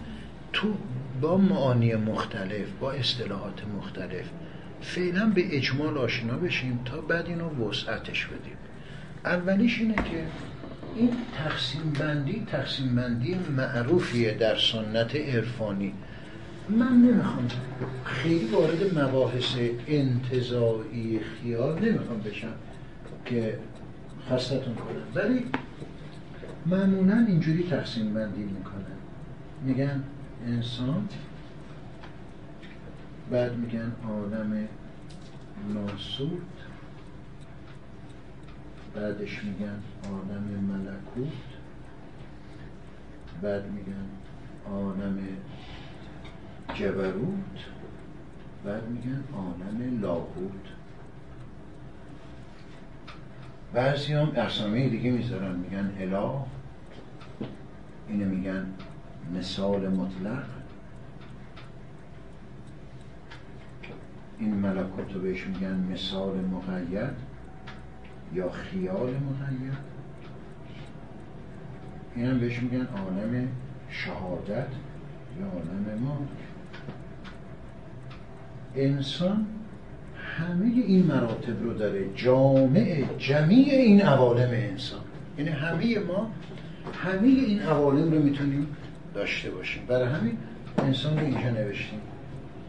تو با معانی مختلف با اصطلاحات مختلف فعلا به اجمال آشنا بشیم تا بعد اینو وسعتش بدیم. اولیش اینه که این تقسیم بندی تقسیم بندی معروفیه در سنت عرفانی. من نمی‌خوام خیلی وارد مباحث انتظایی خیال نمی‌خوام بشم که خستتون کنم. ولی معمولا اینجوری تقسیم بندی می‌کنن. میگن انسان بعد میگن عالم ناسود بعدش میگن عالم ملکوت بعد میگن عالم جبروت بعد میگن عالم لاهوت. بعضی هم اسامی دیگه می‌ذارن میگن اله اینو میگن مثال مطلق. این ملکوت رو بهش میگن مثال مقید یا خیال مقید. این هم بهش میگن عالم شهادت یا عالم ما انسان همه این مراتب رو داره. جامع جمیع این عوالم انسان. یعنی همه ما همه این عوالم رو می‌تونیم داشته باشیم. برای همین انسان رو اینجا نوشتیم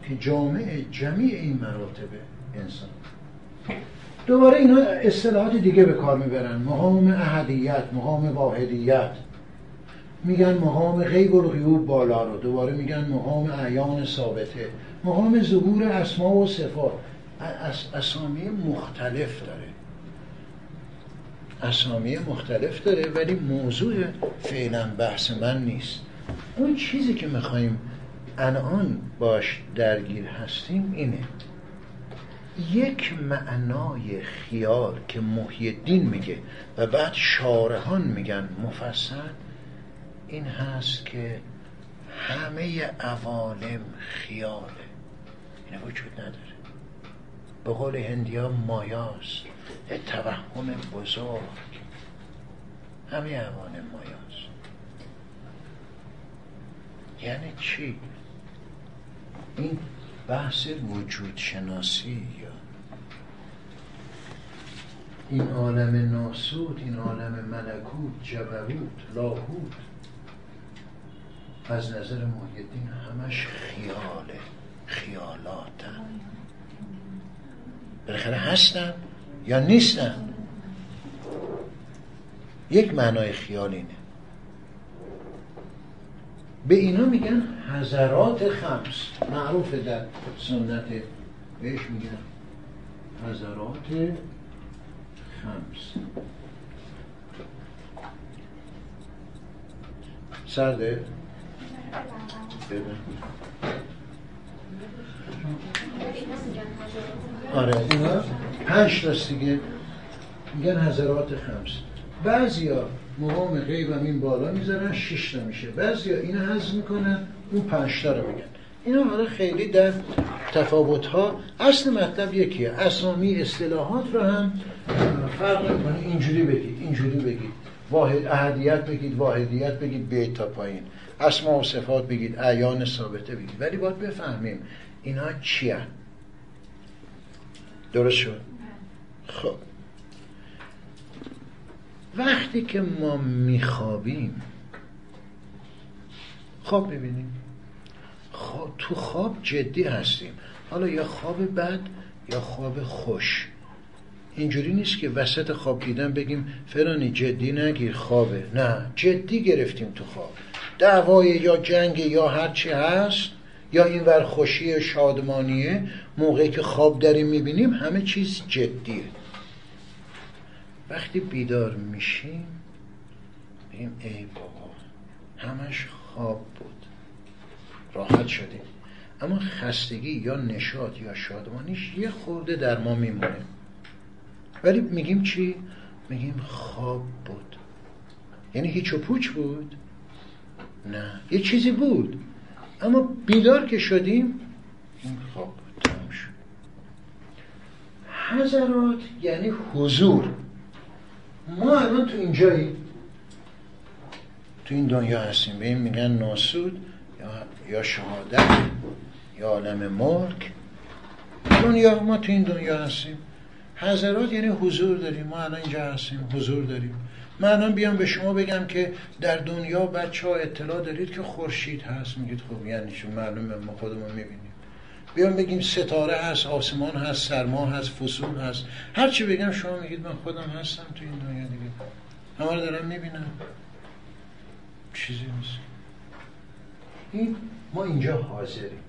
که جامع جمیع این مراتب انسان. دوباره اینا اصطلاحات دیگه به کار می‌برن. مقام احدیت مقام واحدیت. میگن مقام غیب و غیوب بالا رو. دوباره میگن مقام اعیان ثابته. مقام ظهور اسما و صفات. اسامی مختلف داره. اسامی مختلف داره ولی موضوع فعلا بحث من نیست. اون چیزی که می‌خوایم الان باش درگیر هستیم اینه. یک معنای خیال که محی الدین میگه و بعد شارحان میگن مفصل این هست که همه عوالم خیاله. این وجود نداره. به قول هندیا مایاست. یه توهم بزرگ. همه عوالم مایاست. یعنی چی؟ این بحث وجود شناسی یا این عالم ناسود این عالم ملکوت جبروت لاهوت از نظر محیدین همش خیاله خیالاتن. بالاخره هستن یا نیستن؟ یک معنای خیال اینه. به اینا میگن حضرات خمس. معروف در سنت بهش میگن حضرات خمس. سرده؟ آره. اینا پنج تاست دیگه. میگن حضرات خمس. بعضیا مقام غیب هم این بالا می‌ذارن شش تا میشه. بعضیا اینو حذف می‌کنن اون پنج تا رو میگن. اینا حالا خیلی در تفاوت ها اصل مطلب یکیه. اسامی اصطلاحات رو هم فرق نمی‌کنه اینجوری بگید اینجوری بگید. واحد احدیت بگید واحدیت بگید بیت تا پایین. اسما و صفات بگید اعیان ثابته بگید. ولی باید بفهمیم اینا چی درست شد؟ خب. وقتی که ما میخوابیم خواب می‌بینیم. خواب تو خواب جدی هستیم. حالا یا خواب بد یا خواب خوش. اینجوری نیست که وسط خواب دیدن بگیم فرانی جدی نگیر خوابه. نه جدی گرفتیم تو خواب. دعوای یا جنگ یا هرچی هست یا این ور خوشی شادمانیه موقعی که خواب داریم می‌بینیم همه چیز جدیه. وقتی بیدار میشیم بگیم ای بابا همش خواب بود. راحت شدیم. اما خستگی یا نشاد یا شادمانیش یه خورده در ما میمونه. ولی میگیم چی؟ میگیم خواب بود. یعنی هیچ و پوچ بود؟ نه یه چیزی بود. اما بیدار که شدیم این خواب بود حضرات یعنی حضور. ما الان تو اینجایی تو این دنیا هستیم. به این میگن ناسود یا, شهادت یا عالم ملک. دنیا ما تو این دنیا هستیم. حضرات یعنی حضور داریم. ما الان اینجا هستیم حضور داریم. من الان بیام به شما بگم که در دنیا بچه ها اطلاع دارید که خورشید هست. میگید خب یعنی شما معلومه. ما خودمون می‌بینیم. بیام بگیم ستاره هست آسمان هست سرما هست فصول هست. هر چی بگم شما میگید من خودم هستم تو این دنیا دیگه. همه رو دارم می‌بینم. چیزی نیست. این ما اینجا حاضریم.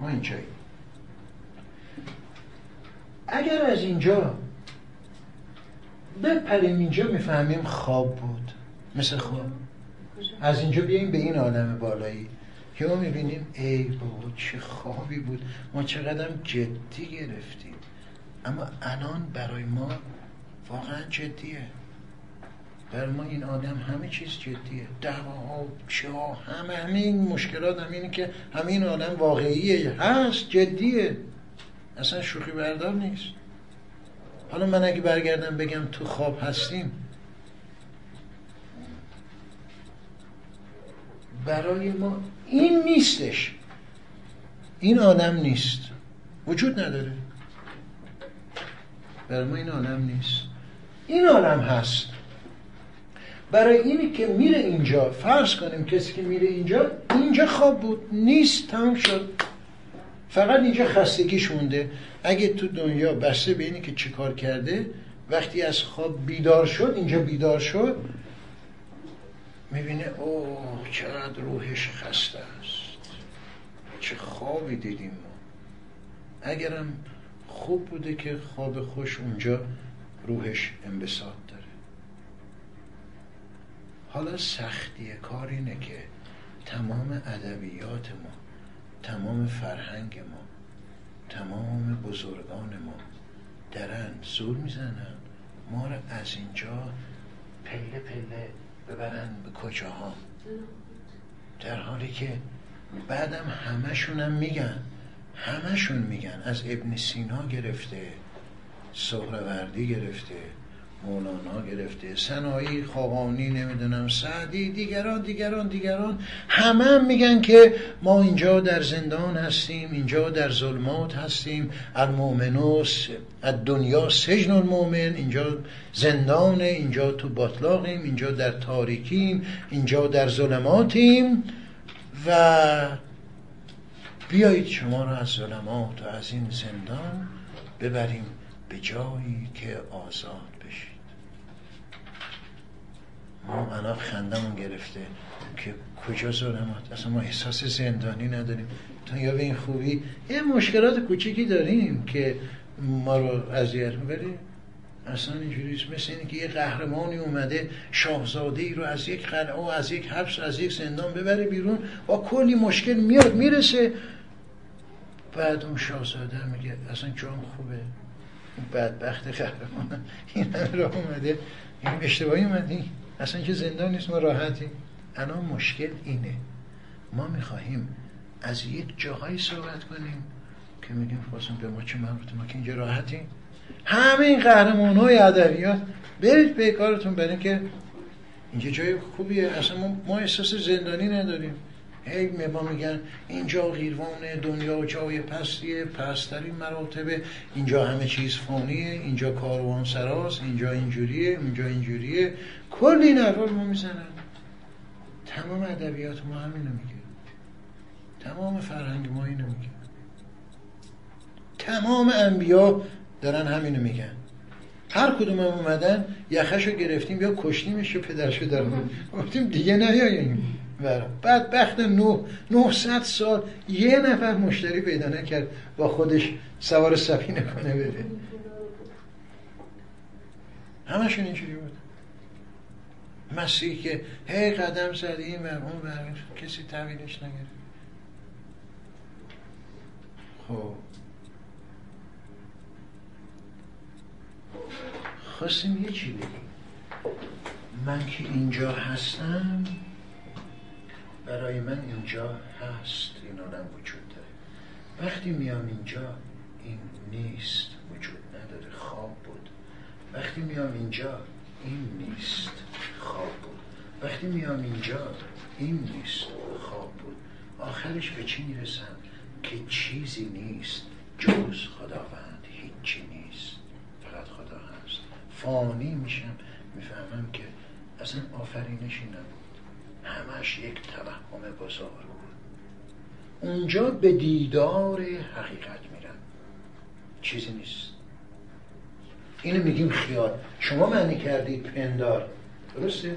ما اینجاییم اگر از اینجا بپریم اینجا می‌فهمیم خواب بود. مثل خواب. از اینجا بیایم به این عالم بالایی. ما می‌بینیم ای بابا چه خوابی بود. ما چقدر جدی گرفتیم. اما الان برای ما واقعا جدیه. برای ما این آدم همه چیز جدیه. دعواها چه همه همین مشکلات همینه که همین آدم واقعیه. هست جدیه. اصلا شوخی بردار نیست. حالا من اگه برگردم بگم تو خواب هستیم برای ما این نیستش. این آدم نیست. وجود نداره. برای ما این عالم نیست. این عالم هست. برای اینی که میره اینجا فرض کنیم کسی که میره اینجا اینجا خواب بود نیست تمام شد. فقط اینجا خستگیش مونده. اگه تو دنیا بسته به اینی که چیکار کرده وقتی از خواب بیدار شد اینجا بیدار شد می‌بینه اوه چقدر روحش خسته است. چه خوابی دیدیم ما. اگرم خوب بوده که خواب خوش اونجا روحش انبساط داره. حالا سختی کار اینه که تمام ادبیات ما تمام فرهنگ ما تمام بزرگان ما درن زور می‌زنن. ما رو از اینجا پله پله ببرن به کجاها. در حالی که بعدم همشونم میگن. همشون میگن. از ابن سینا گرفته سهروردی گرفته. مولانا گرفته. سنایی خوابانی نمی‌دونم سعدی دیگران دیگران دیگران. همه هم میگن که ما اینجا در زندان هستیم اینجا در ظلمات هستیم. المومنوس دنیا سجن المومن اینجا زندانه اینجا تو باطلاقیم اینجا در تاریکیم اینجا در ظلماتیم. و بیایید شما رو از ظلمات و از این زندان ببریم به جایی که آزاد بشید ما الان خندمون گرفته که کجا ظلمات اصلا ما احساس زندانی نداریم. تا یا به این خوبی یه مشکلات کوچیکی داریم که ما رو اذیت می‌بریم اصلا اینجوریست مثل اینه که یه قهرمانی اومده شاهزاده ای رو از یک قلعه و از یک حبس از یک زندان ببره بیرون. با کلی مشکل میاد می‌رسه. بعد اون شاهزاده میگه اصلا جام خوبه. این بدبخت قهرمان این همه راه اومده. این اشتباهی اومدی اصلا که زندان نیست ما راحتی الان مشکل اینه. ما می‌خواهیم از یک جاهایی صحبت کنیم که میگیم خواستم به ما چه مربوطه. ما که اینجا راحتیم. همه این قهرمان های ادبیات برید به کارتون برای که اینجا جای خوبیه. اصلا ما احساس زندانی نداریم. هی ما میگن اینجا غیروان دنیا جای پستیه پسترین مراتبه. اینجا همه چیز فانیه اینجا کاروان سراست اینجا اینجوریه اینجا اینجوریه. کلی این ما می‌زنن. تمام ادبیات ما همینو میگه. تمام فرهنگ ما اینو میگه. تمام انبیا دارن همینو میگن. هر کدوم هم اومدن یخشو گرفتیم یا کشتیمش و پدرشو دارم گفتیم دیگه نیاییم. بعد بخت نه 900 سال یه نفر مشتری پیدا نکرد با خودش سوار سفینه کنه بده همشون اینجوری بود. مسیح که هی قدم زد این و اون و کسی تحویلش نگرد خب. خواستیم یه چی بگیم؟ من که اینجا هستم برای من اینجا هست. این آدم وجود داره. وقتی میام اینجا این نیست وجود نداره. خواب بود. وقتی میام اینجا این نیست خواب بود. وقتی میام اینجا این نیست خواب بود. آخرش به چی می‌رسم؟ که چیزی نیست. جز خداوند هیچی نیست. فقط خدا هست فانی میشم می‌فهمم که اصلا آفرینشی نبود. همش یک توهم بزرگ بود. اونجا به دیدار حقیقت میرن چیزی نیست. اینو میگیم خیال. شما معنی کردید پندار. درسته؟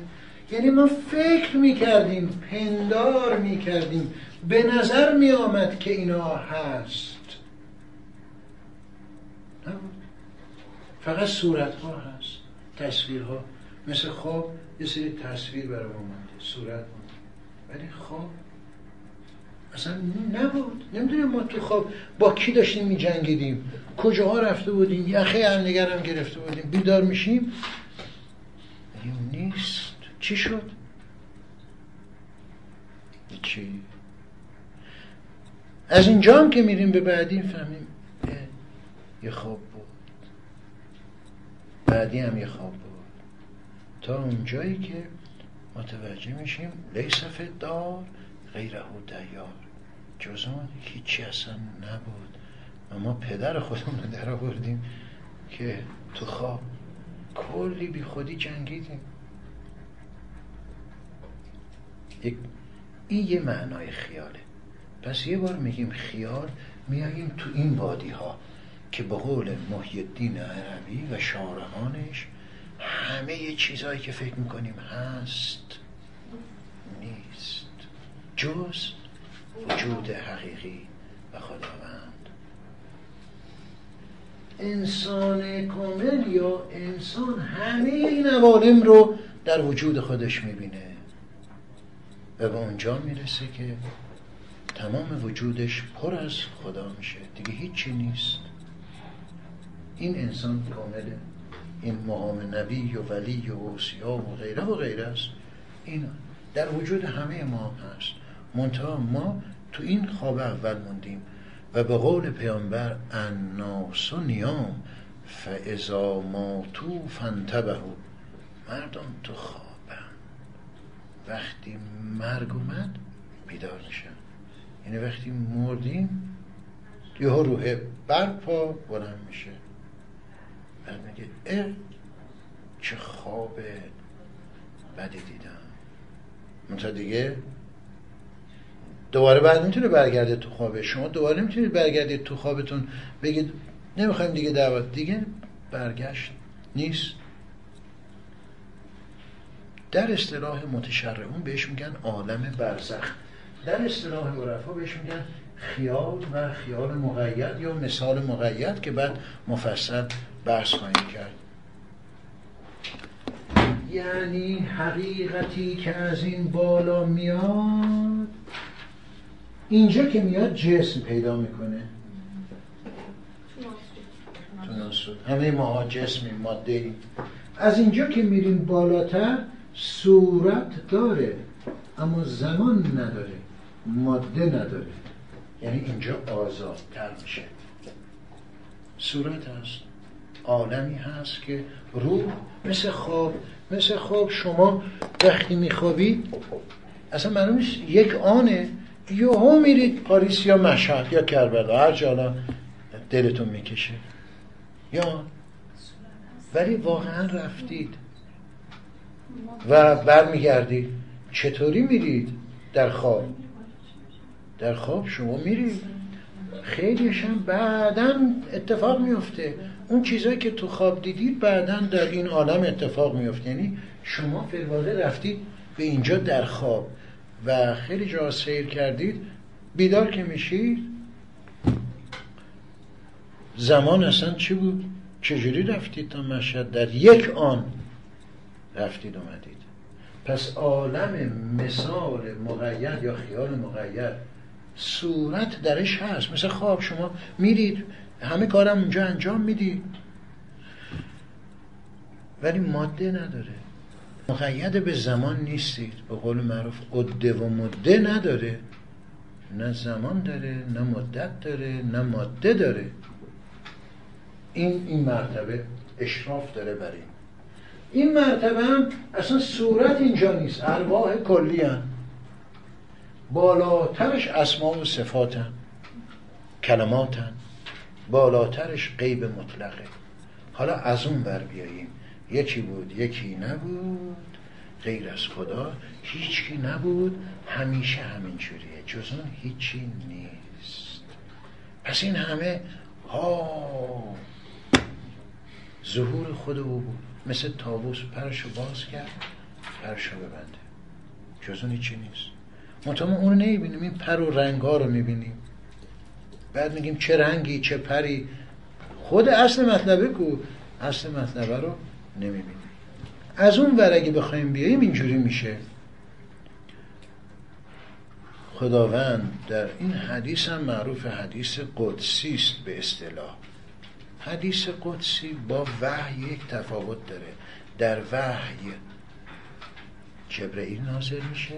یعنی ما فکر می‌کردیم پندار می‌کردیم. به نظر میآمد که اینا هست. فقط صورت ها هست. تصویرها. مثل خواب یه سری تصویر برای ما صورت. ولی خواب اصلا نبود. نمی‌دونیم ما تو خواب با کی داشتیم می جنگیدیم کجاها رفته بودیم؟ یخه هم نگرم گرفته بودیم. بیدار میشیم. نیست. چی شد؟ چی؟ از اینجا هم که میریم به بعدی فهمیم. یه خواب بود. بعدی هم یه خواب بود. تا اونجایی که متوجه میشیم لیس دار غیره دیار. جز اون هیچی اصلا نبود. و ما پدر خودمون رو در آوردیم که تو خواب کلی بی خودی جنگیدیم. این یه معنای خیاله. پس یه بار میگیم خیال میاییم تو این وادی ها که به قول محی الدین عربی و شارحانش همه چیزهایی که فکر می‌کنیم هست نیست. جز وجود حقیقی و خداوند. انسان کامل یا انسان همه این عوالم رو در وجود خودش می‌بینه. و به اونجا می‌رسه که تمام وجودش پر از خدا میشه. دیگه هیچی نیست. این انسان کامله این مهام نبی و ولی و اوسیا و غیره و غیره است. این در وجود همه ما هست. منتها ما تو این خواب اول موندیم. و به قول پیامبر الناس نیام فاذا ماتو فانتبهوا. مردم تو خوابن. وقتی مرگ اومد بیدار میشن یعنی وقتی مردیم یه روح برپا بلند میشه. بعد میگه اه چه خواب بدی دیدم. منتها دیگه دوباره بعد می‌تونه برگرده تو خوابه. شما دوباره می‌تونید برگردید تو خوابتون بگید نمی‌خوایم دیگه دعوت. دیگه برگشت نیست. در اصطلاح متشرعون بهش میگن عالم برزخ. در اصطلاح عرفا بهش میگن خیال و خیال مقید یا مثال مقید که بعد مفصل بحث خواهیم کرد. یعنی حقیقتی که از این بالا میاد اینجا که میاد جسم پیدا می‌کنه. همه ما جسمی ماده از اینجا که میریم بالاتر صورت داره اما زمان نداره ماده نداره. یعنی اینجا آزادتر میشه. صورت هست. عالمی هست که روح مثل خواب مثل خواب. شما وقتی میخوابید اصلا معلوم یک آنه. یهو میرید پاریس یا مشهد یا کربلا هر جالا دلتون می‌کشه. یا؟ ولی واقعا رفتید. و برمیگردید. چطوری میرید؟ در خواب. در خواب شما میرید. خیلیش هم بعدا اتفاق میفته. اون چیزایی که تو خواب دیدید بعدا در این عالم اتفاق میفته. یعنی شما فیلواقع رفتید به اینجا در خواب. و خیلی جا سیر کردید. بیدار که میشید؟ زمان اصلا چی بود؟ چجوری رفتید تا مشهد؟ در یک آن رفتید اومدید. پس عالم مثال مقید یا خیال مقید صورت درش هست. مثل خواب شما میرید همه کارم اونجا انجام می‌دید. ولی ماده نداره. مقید به زمان نیستید. به قول معروف عده و مده نداره. نه زمان داره نه مدت داره نه ماده داره. این این مرتبه اشراف داره بر این. این مرتبه هم اصلا صورت اینجا نیست. ارواح کلی هم. بالاترش اسماء و صفاتن کلماتن بالاترش غیب مطلقه. حالا از اون بر بیاییم. یکی بود یکی نبود غیر از خدا هیچی نبود. همیشه همین جوریه جز اون هیچی نیست. پس این همه ها ظهور خود او بود. مثل تابوس پرشو باز کرد پرشو ببنده. جز اون هیچی نیست. منطقه اون رو نمی‌بینیم این پر و رنگ ها رو می‌بینیم. بعد میگیم چه رنگی چه پری. خود اصل مطلبه کو. اصل مطلبه رو نمی‌بینیم از اون ور اگه بخوایم بیاییم اینجوری میشه. خداوند در این حدیث هم معروف حدیث قدسی است به اصطلاح. حدیث قدسی با وحی یک تفاوت داره. در وحی جبرئیل نازل میشه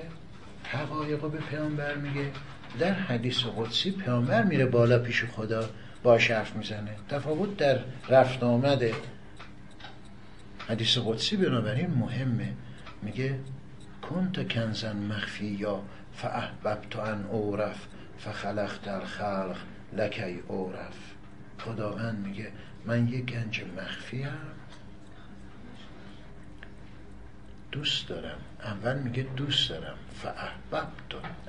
حقایق به پیامبر میگه. در حدیث قدسی پیامبر میره بالا پیش خدا با حرف می‌زنه. تفاوت در رفت آمده. حدیث قدسی بنابراین مهمه. میگه کنت کنزن مخفی یا فاحببت ان اورف فخلقت الخلق لکی اورف. خداوند میگه من یه گنج مخفی هم دوست دارم. اول میگه دوست دارم. فاحببت.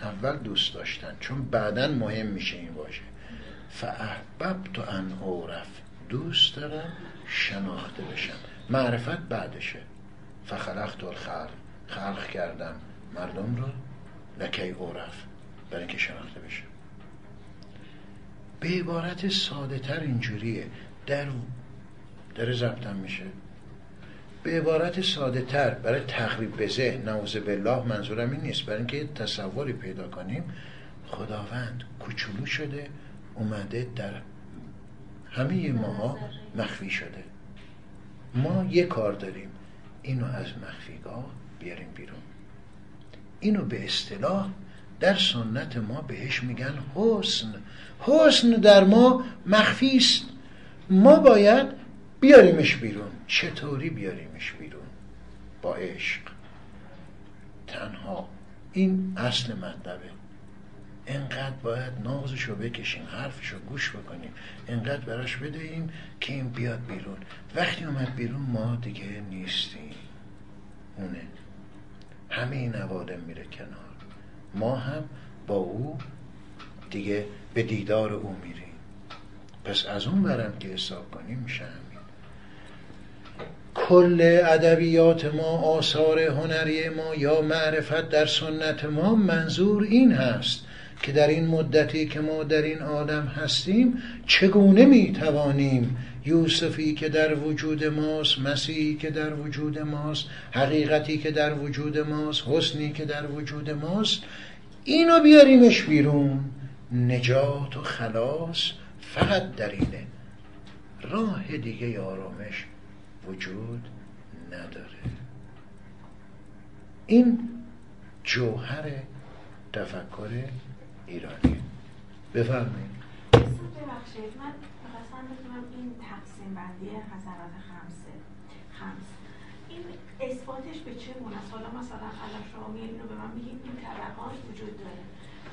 اول دوست داشتن چون بعدا مهم میشه این باشه فاحببت ان اورف. دوست دارم شناخته بشم. معرفت بعدشه. فخلقت الخلق خلق کردم مردم رو لکی اورف برای اینکه شناخته بشه. به عبارت ساده تر اینجوریه. در داره ضبطم میشه. به عبارت ساده تر برای تقریب به ذهن نعوذ بالله منظورم این نیست. برای اینکه تصوری پیدا کنیم خداوند کوچولو شده اومده در همه ماها مخفی شده. ما یه کار داریم. اینو از مخفیگاه بیاریم بیرون. اینو به اصطلاح در سنت ما بهش میگن حسن. حسن در ما مخفی است. ما باید بیاریمش بیرون. چطوری بیاریمش بیرون؟ با عشق. تنها این اصل مطلبه. انقدر باید نازشو بکشیم حرفشو گوش بکنیم انقدر براش بدهیم که این بیاد بیرون. وقتی اومد بیرون ما دیگه نیستیم. اونه. همه این عوادم میره کنار. ما هم با او دیگه به دیدار او میریم. پس از اون برم که حساب کنیم میشه همین. کل ادبیات ما آثار هنری ما یا معرفت در سنت ما منظور این هست. که در این مدتی که ما در این آدم هستیم چگونه می‌توانیم یوسفی که در وجود ماست مسیحی که در وجود ماست حقیقتی که در وجود ماست حسنی که در وجود ماست اینو بیاریمش بیرون. نجات و خلاص فقط در اینه. راه دیگه آرامش وجود نداره. این جوهر تفکر ایرانی. بفرمایید. ببخشید من بتونم این تقسیم بندی حضرات خمسه خمس. این اثباتش به چه گونه حالا مثلا الان شما میاد اینو به من میگید این طبقات وجود داره.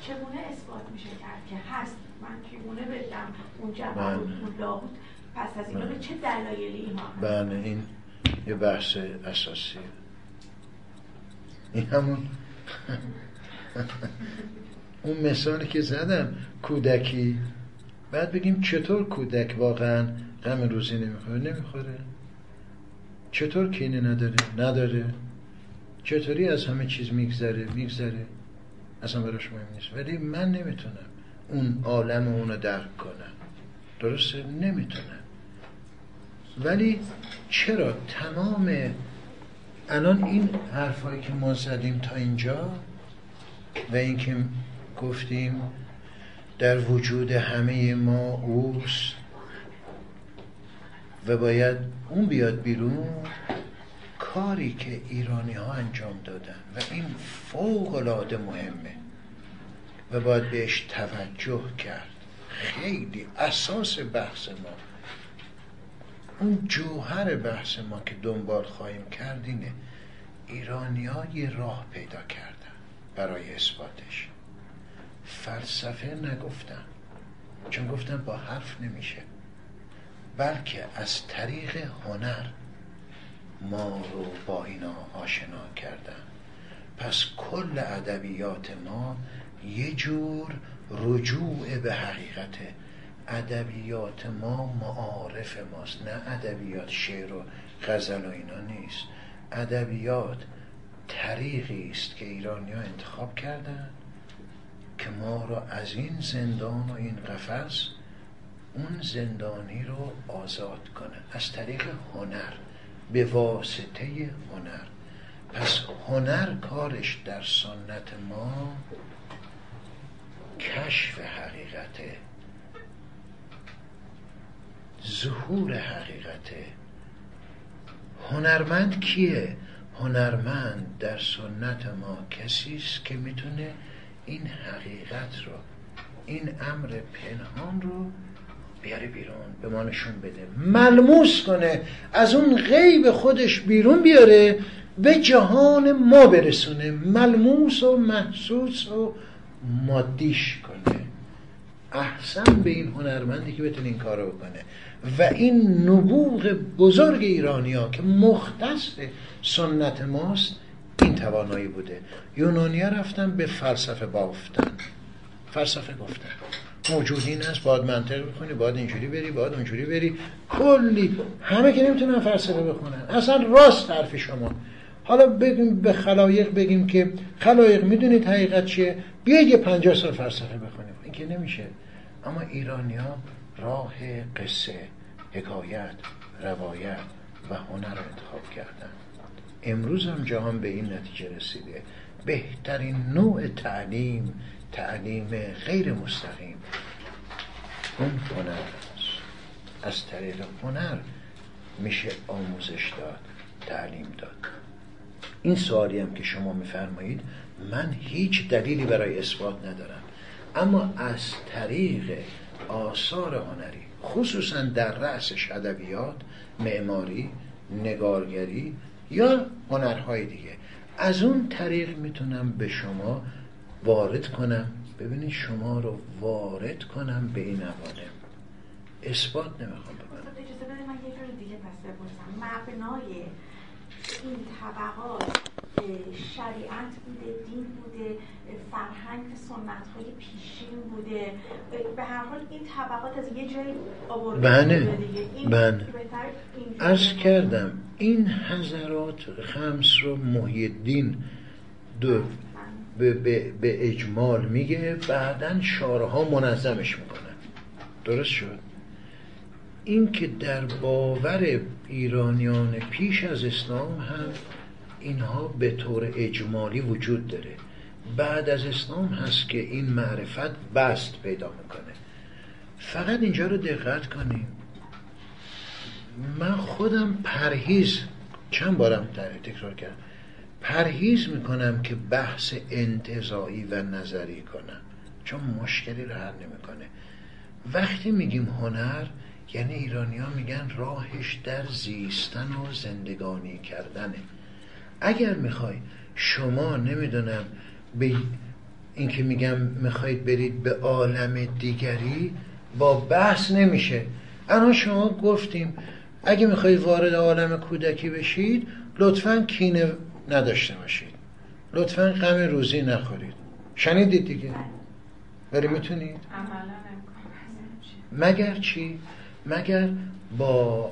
چگونه اثبات میشه کرد که هست؟ من چگونه بدم اون بله. اون لاهوت پس از اینو به چه دلایلی ایمان بله این یه بحث اساسی این همون اون مثالی که زدم کودکی. بعد بگیم چطور کودک واقعا غم روزی نمی‌خوره؟ نمی‌خوره. چطور کینه نداره؟ نداره. چطوری از همه چیز میگذره؟ میگذره. اصلا براش مهم نیست. ولی من نمی‌تونم اون عالم اونو درک کنم. درسته؟ نمی‌تونم. ولی چرا تمام الان این حرفایی که ما زدیم تا اینجا و اینکه گفتیم در وجود همه ما اوست و باید اون بیاد بیرون کاری که ایرانی ها انجام دادن و این فوق العاده مهمه و باید بهش توجه کرد. خیلی اساس بحث ما اون جوهر بحث ما که دنبال خواهیم کرد اینه ایرانی ها یه راه پیدا کردن برای اثباتش. فلسفه نگفتم. چون گفتم با حرف نمیشه. بلکه از طریق هنر ما رو با اینا آشنا کردن. پس کل ادبیات ما یه جور رجوع به حقیقت. ادبیات ما معارف ماست. نه ادبیات شعر و غزل و اینا نیست. ادبیات طریقی است که ایرانی ها انتخاب کردن. که ما رو از این زندان و این قفس اون زندانی رو آزاد کنه. از طریق هنر به واسطه هنر. پس هنر کارش در سنت ما کشف حقیقته ظهور حقیقته هنرمند کیه؟ هنرمند در سنت ما کسی است که می‌تونه این حقیقت رو این امر پنهان رو بیاره بیرون به ما نشون بده. ملموس کنه از اون غیب خودش بیرون بیاره به جهان ما برسونه. ملموس و محسوس و مادیش کنه. احسن به این هنرمندی که بتونه این کارو بکنه. و این نبوغ بزرگ ایرانی ها که مختص سنت ماست این توانایی بوده. یونانیا رفتن به فلسفه بافتن فلسفه گفتن. موجودین هست باید منطق بخونی باید اینجوری بری باید اونجوری بری. کلی همه که نمی‌تونن فلسفه بخونن. اصلا راست حرف شما. حالا بگیم به خلایق بگیم که خلایق می‌دونید حقیقت چیه؟ بیاید یه پنجاه سال فلسفه بخونیم. این که نمیشه. اما ایرانیا راه قصه حکایت روایت و هنر رو انتخاب کردن. امروز هم جهان به این نتیجه رسیده. بهترین نوع تعلیم تعلیم غیر مستقیم. اون هنر است. از طریق هنر میشه آموزش داد تعلیم داد. این سوالی هم که شما میفرمایید من هیچ دلیلی برای اثبات ندارم. اما از طریق آثار هنری خصوصا در رأس ادبیات معماری نگارگری یا هنرهای دیگه. از اون طریق می‌تونم به شما وارد کنم. ببینید شما رو وارد کنم به این عوالم. اثبات نمی‌خوام بکنم. اجازه بده من یه جور دیگه پس بپرسم. مبنای این طبقات شریعت بوده دین بوده فرهنگ سنت های پیشین بوده. به هر حال این طبقات از یه جایی آورده بله بله. از کردم این حضرات خمس رو محی دین دو به, به, به اجمال میگه بعدا شارها منظمش می‌کنن. درست شد؟ این که در باور ایرانیان پیش از اسلام هم اینها به طور اجمالی وجود داره. بعد از اسلام هست که این معرفت بست پیدا می‌کنه. فقط اینجا رو دقت کنیم. من خودم پرهیز چند بارم تکرار کردم. پرهیز می‌کنم که بحث انتظایی و نظری کنم. چون مشکلی رو حل نمی‌کنه. وقتی میگیم هنر یعنی ایرانی ها میگن راهش در زیستن و زندگانی کردنه. اگر می‌خوای شما نمی‌دونم به اینکه میگم می‌خواید برید به عالم دیگری با بحث نمیشه. الان شما گفتیم اگه می‌خواید وارد عالم کودکی بشید لطفا کینه نداشته باشید. لطفا غم روزی نخورید. شنیدید دیگه؟ ولی می‌تونید؟ مگر چی؟ مگر با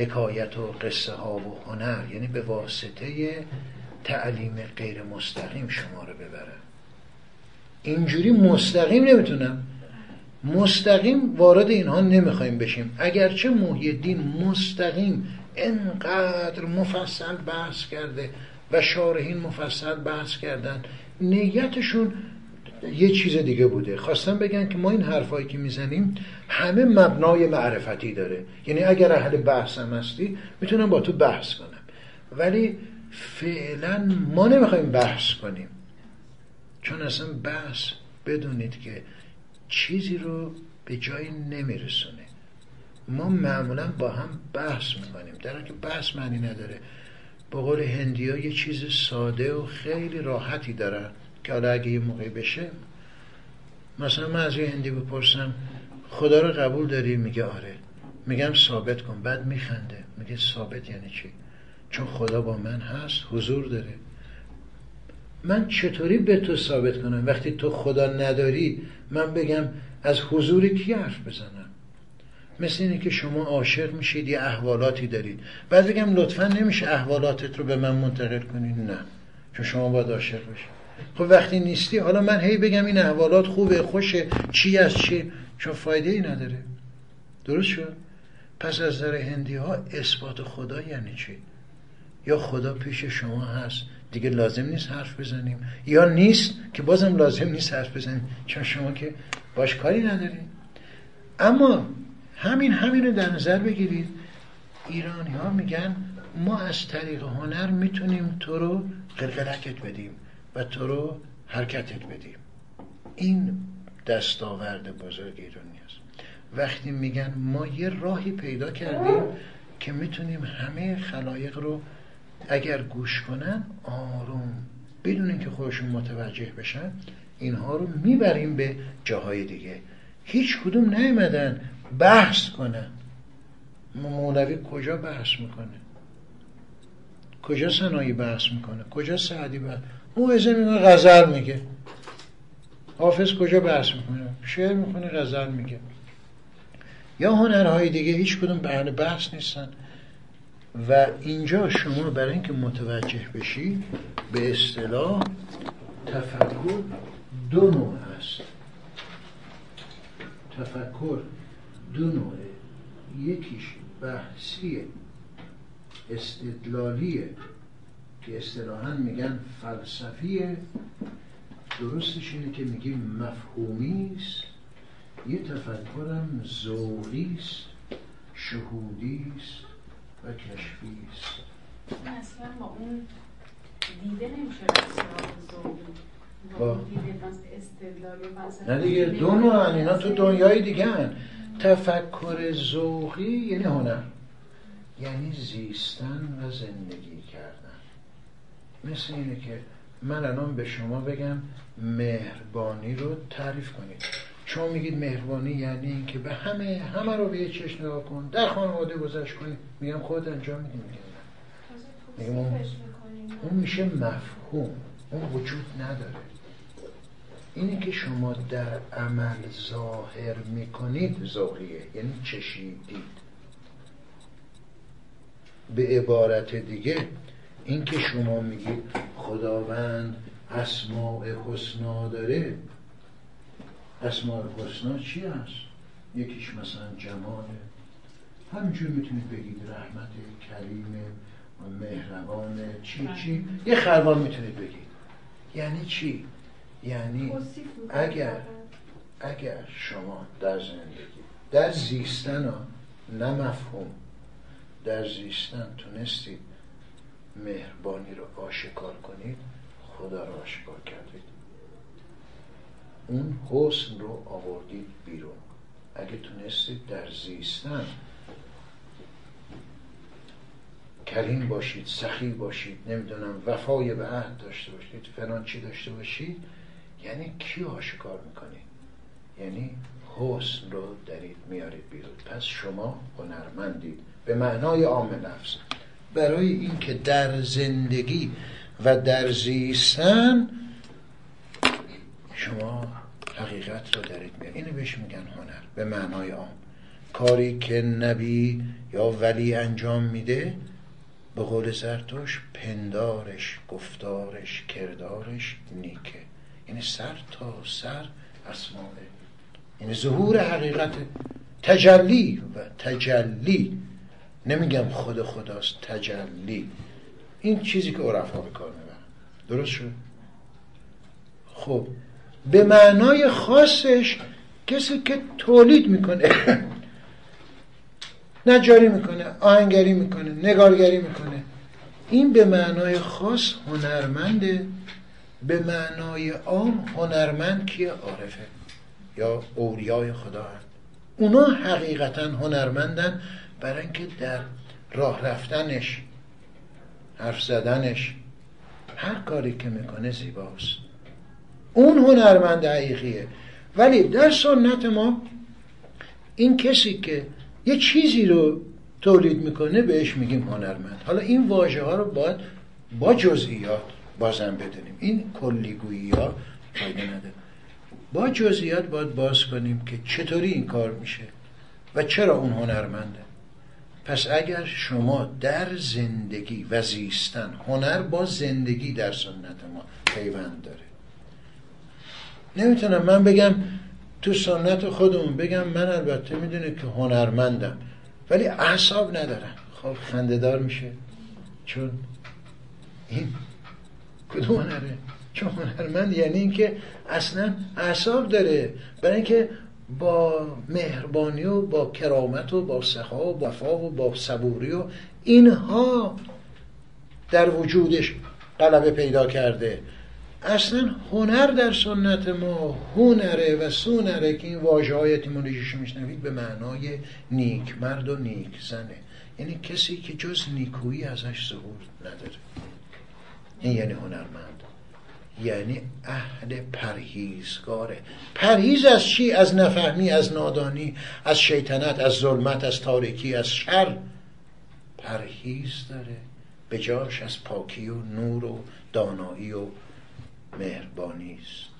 حکایت و قصه ها و هنر یعنی به واسطه تعلیم غیر مستقیم شما رو ببرم اینجوری مستقیم نمی‌تونم. مستقیم وارد اینها نمی‌خوایم بشیم. اگرچه محی دین مستقیم انقدر مفصل بحث کرده و شارحین مفصل بحث کردن نیتشون یه چیز دیگه بوده. خواستم بگن که ما این حرفایی که می‌زنیم همه مبنای معرفتی داره. یعنی اگر اهل بحثم هستی می‌تونم با تو بحث کنم. ولی فعلا ما نمی‌خوایم بحث کنیم. چون اصلا بحث بدونید که چیزی رو به جایی نمیرسونه. ما معمولا با هم بحث می‌کنیم. در که بحث معنی نداره. با قول هندی یه چیز ساده و خیلی راحتی دارن که حالا اگه یه موقعی بشه مثلا من از یه هندی بپرسم خدا رو قبول داری؟ میگه آره. میگم ثابت کن. بعد میخنده. میگه ثابت یعنی چی؟ چون خدا با من هست حضور داره. من چطوری به تو ثابت کنم؟ وقتی تو خدا نداری من بگم از حضور کی حرف بزنم؟ مثل اینه که شما عاشق میشید یه احوالاتی دارید. بعد بگم لطفا نمیشه احوالاتت رو به من منتقل کنید نه. چون شما باید عاشق بشید خب وقتی نیستی حالا من هی بگم این احوالات خوبه خوشه چی از چی؟ چون فایده ای نداره. درست شد؟ پس از نظر هندی ها اثبات خدا یعنی چی؟ یا خدا پیش شما هست. دیگه لازم نیست حرف بزنیم. یا نیست که بازم لازم نیست حرف بزنیم. چون شما که باش کاری نداریم اما همین همین رو در نظر بگیرید. ایرانی ها میگن ما از طریق هنر می‌تونیم تو رو قلقلکت بدیم. و تو رو حرکتت بدیم. این دستاورد بزرگ ایرانی است. وقتی میگن ما یه راهی پیدا کردیم که می‌تونیم همه خلایق رو اگر گوش کنن آروم بدون اینکه خودشون متوجه بشن اینها رو می‌بریم به جاهای دیگه. هیچ کدوم نیومدن بحث کنن. مولوی کجا بحث می‌کنه؟ کجا سنایی بحث می‌کنه؟ کجا سعدی بحث موعظه می‌کنه غزل میگه. حافظ کجا بحث می‌کنه؟ شعر می‌کنه غزل میگه. یا هنرهای دیگه هیچ کدوم بحث بحث نیستن. و اینجا شما برای اینکه متوجه بشی به اصطلاح تفکر دو نوع هست. تفکر دو نوعه یکیش بحثی استدلالیه که اصطلاحا میگن فلسفیه. درستش اینه که میگیم مفهومی است یه تفکرم ذوقی است شهودی است و کشفی است اصلا با اون دیده نمیشه با نه دیگه دو نوع اینا تو دنیای دیگه هن. تفکر ذوقی یعنی هنر یعنی زیستن و زندگی. مثل اینه که من الان به شما بگم مهربانی رو تعریف کنید. شما میگید مهربانی یعنی اینکه به همه همه رو به یه چشم نگاه کن در خانواده گذشت کنید. میگم خود انجام میدیم میگم اون, اون میشه مفهوم. اون وجود نداره. اینه که شما در عمل ظاهر می‌کنید ذوقیه یعنی چشیدید. به عبارت دیگه اینکه شما میگید خداوند اسماء حسنا داره اسماء حسنا چی هست؟ یکیش مثلا جماله. همینجور می‌تونید بگید رحمت کریم مهربان چی چی؟ یه خربان می‌تونید بگید. یعنی چی؟ یعنی اگر اگر شما در زندگی در زیستن ها نه مفهوم در زیستن تونستید مهربانی رو آشکار کنید خدا رو آشکار کردید. اون حسن رو آوردید بیرون. اگه تونستید در زیستن کریم باشید سخی باشید نمی‌دونم وفای به عهد داشته باشید فلان چی داشته باشید یعنی کی آشکار می‌کنید؟ یعنی حسن رو دارید میارید بیرون. پس شما هنرمندید. به معنای عام لفظ برای اینکه در زندگی و در زیستن شما حقیقت رو دارید میارید اینو بهش میگن هنر. به معنای عام. کاری که نبی یا ولی انجام میده به قول زرتوش پندارش گفتارش کردارش نیکه. یعنی سر تا سر اسماء. یعنی ظهور حقیقت تجلی و تجلی. نمیگم خود خداست تجلی. این چیزی که عرفا به کار می‌برن درست شد؟ خب. به معنای خاصش کسی که تولید می‌کنه نجاری می‌کنه آهنگری می‌کنه نگارگری می‌کنه. این به معنای خاص هنرمنده. به معنای عام هنرمند کیه؟ عارفه. یا اولیای خدا هست. اونا حقیقتا هنرمندن. برای اینکه در راه رفتنش حرف زدنش هر کاری که می‌کنه زیباست. اون هنرمند حقیقیه ولی در سنت ما این کسی که یه چیزی رو تولید می‌کنه بهش میگیم هنرمند. حالا این واژه ها رو باید با جزئیات بازم بدونیم. این کلیگویی ها فایده نداره. با جزئیات باید باز کنیم که چطوری این کار میشه و چرا اون هنرمنده. پس اگر شما در زندگی و زیستن هنر با زندگی در سنت ما پیوند داره. نمی‌تونم من بگم تو سنت خودمون بگم من البته می‌دونه که هنرمندم ولی اعصاب ندارن خب خندهدار میشه. چون این کدوم هنره؟ چون هنرمند یعنی اینکه اصلا اعصاب داره. برای اینکه با مهربانی و با کرامت و با سخا و وفا و با صبوری و اینها در وجودش غلبه پیدا کرده. اصلا هنر در سنت ما هنره و سونره که این واژه های اتیمولوژیش میشنوید به معنای نیک مرد و نیک زنه. یعنی کسی که جز نیکویی ازش ظهور نداره. این یعنی هنرمند. یعنی اهل پرهیزگاره. پرهیز از چی؟ از نفهمی از نادانی از شیطنت از ظلمت از تاریکی از شر. پرهیز داره به جاش از پاکی و نور و دانایی و مهربانی است.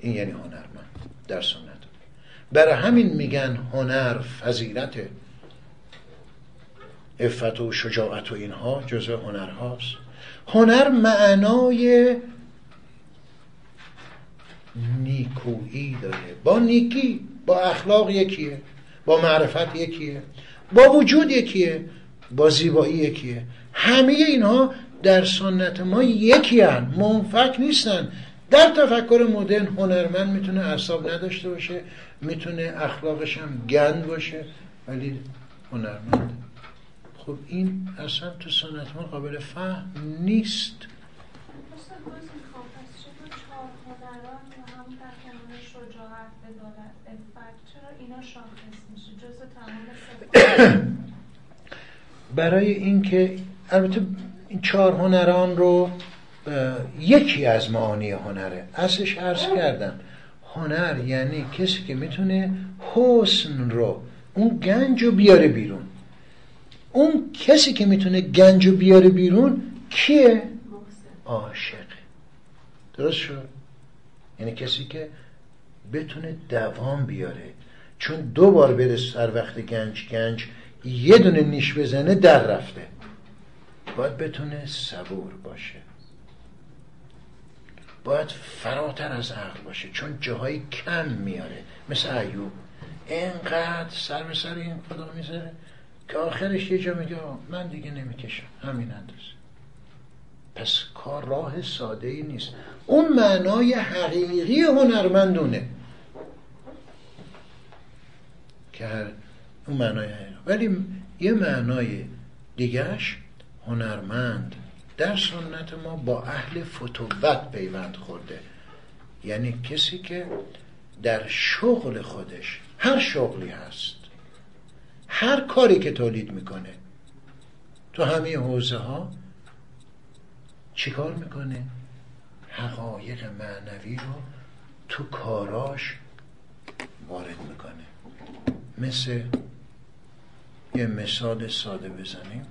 این یعنی هنرمند در سنت. برای همین میگن هنر فضیلت افت و شجاعت و اینها جزء هنرهاست. هنر معنای نیکویی داره. با نیکی با اخلاق یکیه با معرفت یکیه با وجود یکیه با زیبایی یکیه. همه اینها در سنت ما یکی هن منفک نیستن. در تفکر مدرن هنرمند می‌تونه اعصاب نداشته باشه می‌تونه اخلاقش هم گند باشه ولی هنرمند خب این اصلا تو سنت ما قابل فهم نیست. برای اینکه البته این چهار هنران رو یکی از معانی هنره اصلش عرض کردم. هنر یعنی کسی که می‌تونه حسن رو اون گنج رو بیاره بیرون. اون کسی که می‌تونه گنج رو بیاره بیرون کیه؟ عاشق. درست شد؟ یعنی کسی که بتونه دوام بیاره. چون دو بار بره سر وقت گنج گنج یه دونه نیش بزنه در رفته. باید بتونه صبور باشه. باید فراتر از عقل باشه چون جاهای کم میاره. مثل ایوب. اینقدر سر به سر این خدا می‌ذاره که آخرش یه جا میگه من دیگه نمی‌کشم. همین اندازه. پس کار راه ساده ای نیست. اون معنای حقیقی هنرمندونه. که اون معنای ولی یه معنای دیگهش هنرمند. در سنت ما با اهل فتوت پیوند خورده. یعنی کسی که در شغل خودش هر شغلی هست هر کاری که تولید می‌کنه تو همه حوزه ها چیکار می‌کنه؟ حقایق معنوی رو تو کاراش وارد می‌کنه. مثل یه مثال ساده بزنیم.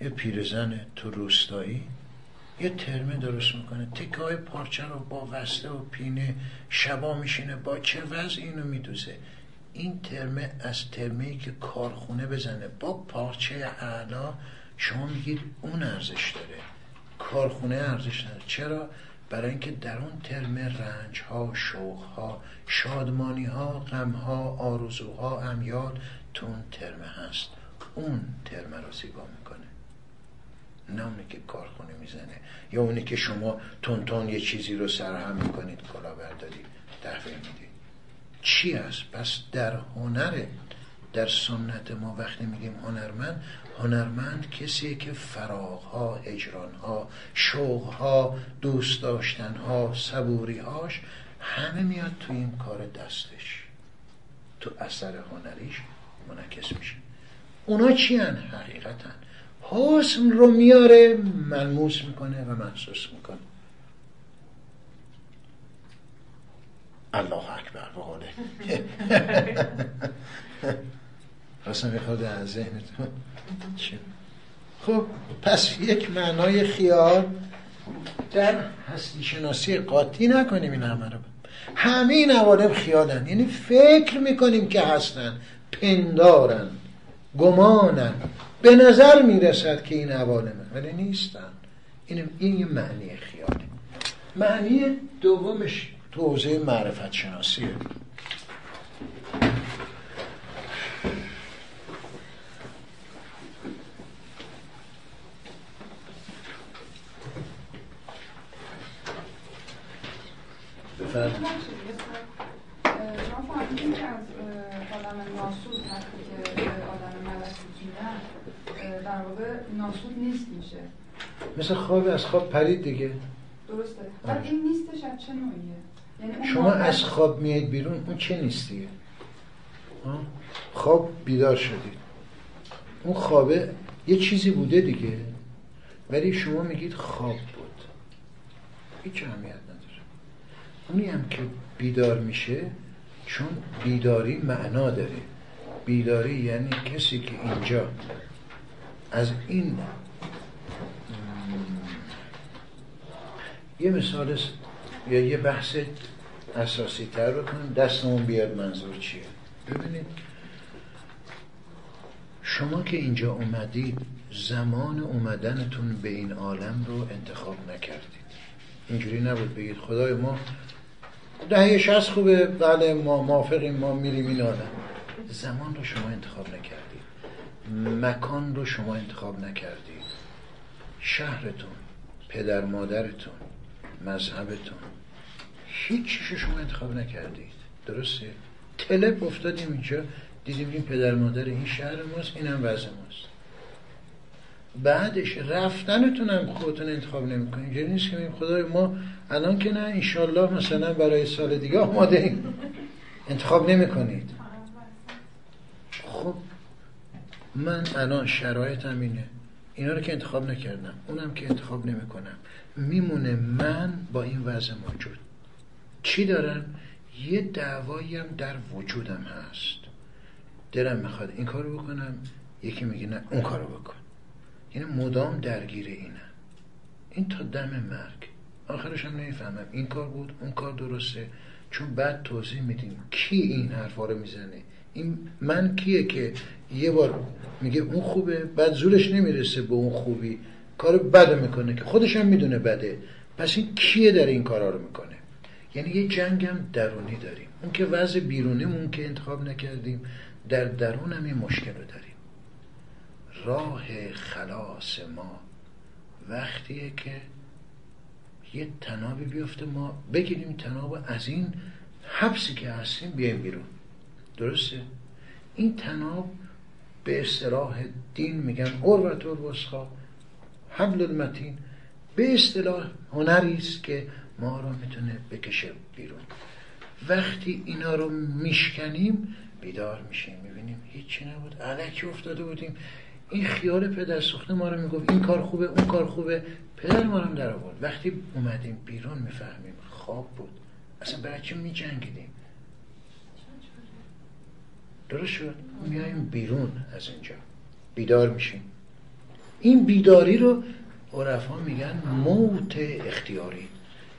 یه پیرزن تو روستایی یه ترمه درست می‌کنه. تکه های پارچه رو با وسته و پینه شبا میشینه با چه وضع اینو میدوزه؟ این ترمه از ترمه ای که کارخونه بزنه با پارچه اعلا شما میگید اون ارزش داره. کارخونه ارزش داره چرا؟ برای اینکه در اون ترمه رنج ها شوق ها شادمانی ها غم ها آرزوها امیال تو اون ترمه هست. اون ترمه رو زیبا می‌کنه. نه اونی که کارخونه می‌زنه. یا اونی که شما تون یه چیزی رو سرهم می‌کنید کلا برداری تحویل می‌دید چی است پس در هنر در سنت ما وقتی میگیم هنرمند هنرمند کسی که فراغها اجرانها شوقها دوست داشتنها صبوریهاش همه میاد تو این کار دستش. تو اثر هنریش منعکس میشه. اونا چی هن؟ حقیقتا. حسن رو میاره ملموس می‌کنه و محسوس می‌کنه. الله اکبر به قوله خواستم می‌خواد از ذهنتون. خب پس یک معنای خیال در هستی شناسی قاطی نکنیم این همه رو. همه این عوالم خیالن. یعنی فکر می‌کنیم که هستن پندارن گمانن. به نظر می‌رسد که این عوالمه ولی نیستن. این, این یه معنی خیاله. معنی دومش تو معرفت شناسیه. بهتر شما فهمیدین که از آدم ناسود حتی که آدم ملک میشینن در واقع ناسود نیست میشه مثل خواب از خواب پرید دیگه. درسته. ولی این نیستش از چه نوعیه؟ یعنی شما از خواب میایید بیرون اون چه نیست دیگه؟ خواب بیدار شدید اون خوابه یه چیزی بوده دیگه ولی شما میگید خواب بود. هیچ اهمیت اونی هم که بیدار میشه چون بیداری معنا داره. بیداری یعنی کسی که اینجا از این یه مثال یا یه بحث اساسی تر رو کنیم دستمون بیاد منظور چیه؟ ببینید شما که اینجا اومدید زمان اومدنتون به این عالم رو انتخاب نکردید. اینجوری نبود. بگید خدای ما دهه شست خوبه. بله ما موافقیم ما میریم این عالم زمان رو شما انتخاب نکردید. مکان رو شما انتخاب نکردید. شهرتون پدر مادرتون مذهبتون. هیچ چیشو شما انتخاب نکردید. درسته؟ تلپ افتادیم اینجا. دیدیم این پدر مادر این شهر ماست این هم وضع ماست. بعدش رفتنتون هم خودتون انتخاب نمی‌کنید اینجوری نیست که خدای ما الان که نه انشالله مثلا برای سال دیگه آماده ایم انتخاب نمی‌کنید. خب من الان شرایطم اینه. اینا رو که انتخاب نکردم اونم که انتخاب نمی‌کنم. میمونه من با این وضع موجود. چی دارم؟ یه دعوایی هم در وجودم هست. دلم می‌خواد این کارو بکنم یکی میگه نه اون کارو بکن. یعنی مدام درگیر اینه. این تا دم مرگ. آخرش هم نمی‌فهمم. این کار بود اون کار درسته. چون بعد توضیح میدیم کی این حرفا رو می‌زنه. این من کیه که یه بار میگه اون خوبه بعد زورش نمی‌رسه به اون خوبی. کار بد می‌کنه که خودش هم می‌دونه بده. پس این کیه در این کارا رو می‌کنه؟ یعنی یه جنگ هم درونی داریم. اون که وضع بیرونیمون که انتخاب نکردیم در درون این مشکل رو داریم. راه خلاص ما وقتیه که یه تنابی بیفته ما بگیریم تناب از این حبسی که هستیم بیایم بیرون. درسته؟ این تناب به اصطلاح دین میگن قربت الوسخا حبل المتین به اصطلاح هنری است که ما رو می‌تونه بکشه بیرون. وقتی اینا رو میشکنیم بیدار میشیم. می‌بینیم هیچی نبود. علکی افتاده بودیم. این خیال پدر سخته ما رو می‌گفت این کار خوبه اون کار خوبه. پدر ما رو در آورد. وقتی اومدیم بیرون می‌فهمیم خواب بود. اصلا برای چی میجنگیدیم؟ درست شد. میایم بیرون از اینجا. بیدار میشیم. این بیداری رو عرفا میگن موت اختیاری.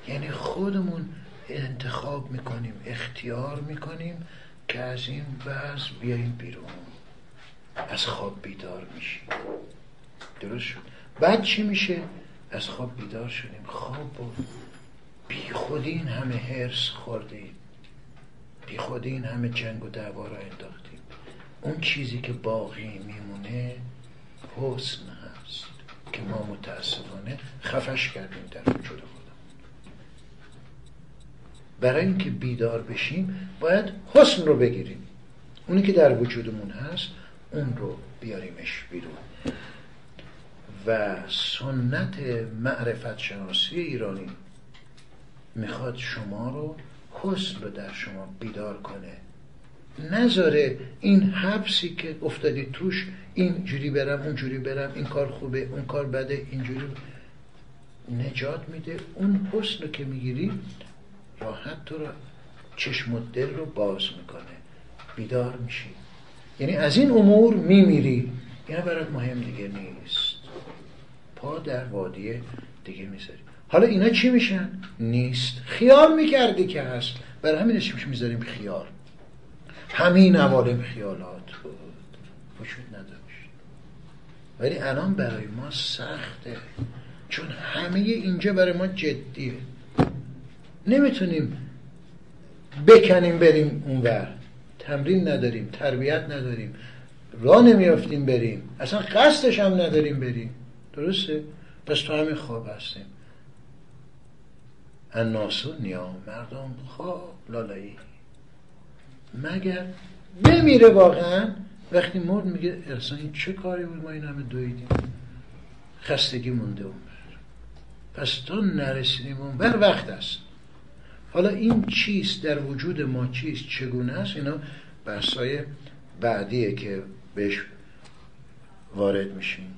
یعنی خودمون انتخاب می‌کنیم اختیار می‌کنیم که از این وضع بیاییم بیرون. از خواب بیدار میشیم. درست شد. بعد چی میشه؟ از خواب بیدار شدیم. خواب بود بی خودی این همه هرس خوردیم. بی خودی این همه جنگ و دعوا را انداختیم. اون چیزی که باقی میمونه حسن هست که ما متاسفانه خفش کردیم در وجود خودم برای اینکه بیدار بشیم باید حسن رو بگیریم. اونی که در وجودمون هست اون رو بیاریمش بیرون. و سنت معرفت شناسی ایرانی می‌خواد شما رو حسن رو در شما بیدار کنه. نذاره این حبسی که افتادی توش این جوری برم اون جوری برم این کار خوبه اون کار بده اینجوری نجات میده. اون حسن رو که می‌گیری راحت تو رو چشم و دل رو باز می‌کنه. بیدار میشی. یعنی از این امور میمیری. اینا برات مهم دیگه نیست. پا در وادی دیگه می‌ذاری. حالا اینا چی میشن؟ نیست. خیال می‌کردی که هست. برای همین اسمش می‌ذاریم؟ خیال. همین عوالم خیالات بود. وجود نداشت. ولی الان برای ما سخته. چون همه اینجا برای ما جدیه. نمی‌تونیم بکنیم بریم اونور. تمرین نداریم تربیت نداریم راه نمیافتیم بریم اصلا قصدش هم نداریم بریم. درسته؟ پس تو همین خواب هستیم. الناسو نیا مردم خواب لالایی. مگر بمیره واقعا؟ وقتی مرد میگه اصلا این چه کاری بود؟ ما این همه دویدیم. خستگی مونده اون پس تا نرسیدیم اون بر وقت است. حالا این چیست؟ در وجود ما چیست؟ چگونه است؟ اینا بحثای بعدیه که بهش وارد میشیم.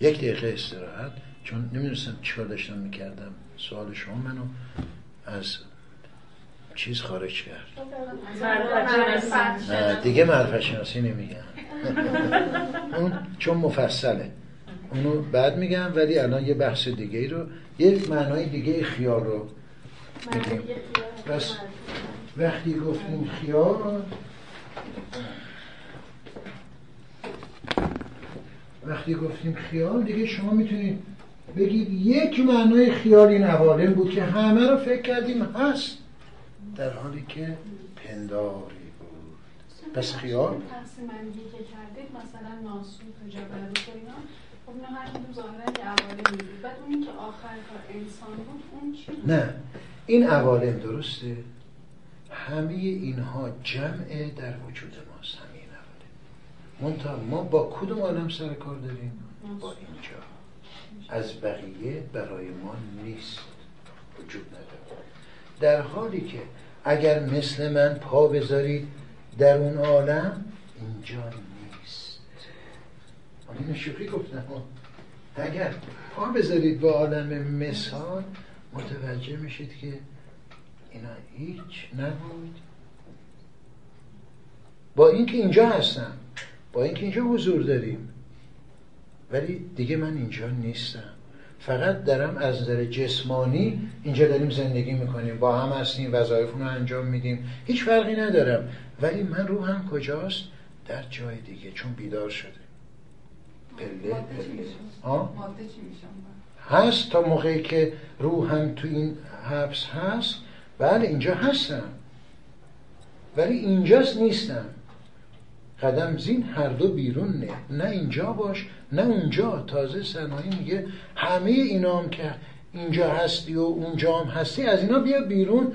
یک دقیقه استراحت چون نمی‌دونستم چیکار داشتم می‌کردم. سوال شما منو از چیز خارج کرد. نه دیگه معرفت شناسی نمیگم. اون چون مفصله. اونو بعد میگم ولی الان یه بحث دیگه ای رو یه معنای دیگه خیال رو میگیم پس وقتی گفتیم خیال وقتی گفتیم خیال دیگه شما می‌تونید بگید یک معنای خیال این عوالم بود که همه رو فکر کردیم هست. در حالی که پنداری بود. پس خیال تقسیم که کردید مثلا ناسوت و جبروت و اینا خب اینا هر کدوم ظاهرا یه عوالمی بود. بعد اونی که آخر کار انسان بود اون چی؟ نه. این عوالم درسته؟ همه اینها جمع در وجود ماست. همه این منتها ما با کدوم عالم سر کار داریم؟ با اینجا. از بقیه برای ما نیست. وجود نداره. در حالی که اگر مثل من پا بذارید در اون عالم اینجا نیست. اینو شوخی گفتم. اگر پا بذارید به عالم مثال متوجه میشید که اینا هیچ نبود. با اینکه اینجا هستم با اینکه اینجا حضور داریم. ولی دیگه من اینجا نیستم. فقط دارم از نظر جسمانی اینجا داریم زندگی می‌کنیم. با هم هستیم وظایفمون رو انجام میدیم. هیچ فرقی ندارم. ولی من روحم کجاست؟ در جای دیگه چون بیدار شده. پله پله. هست تا موقعی که روحم تو این حبس هست بله اینجا هستم ولی اینجاست نیستم قدم زین هر دو بیرون نه. نه اینجا باش نه اونجا. تازه سنایی میگه همه اینا هم که اینجا هستی و اونجا هم هستی از اینا بیا بیرون.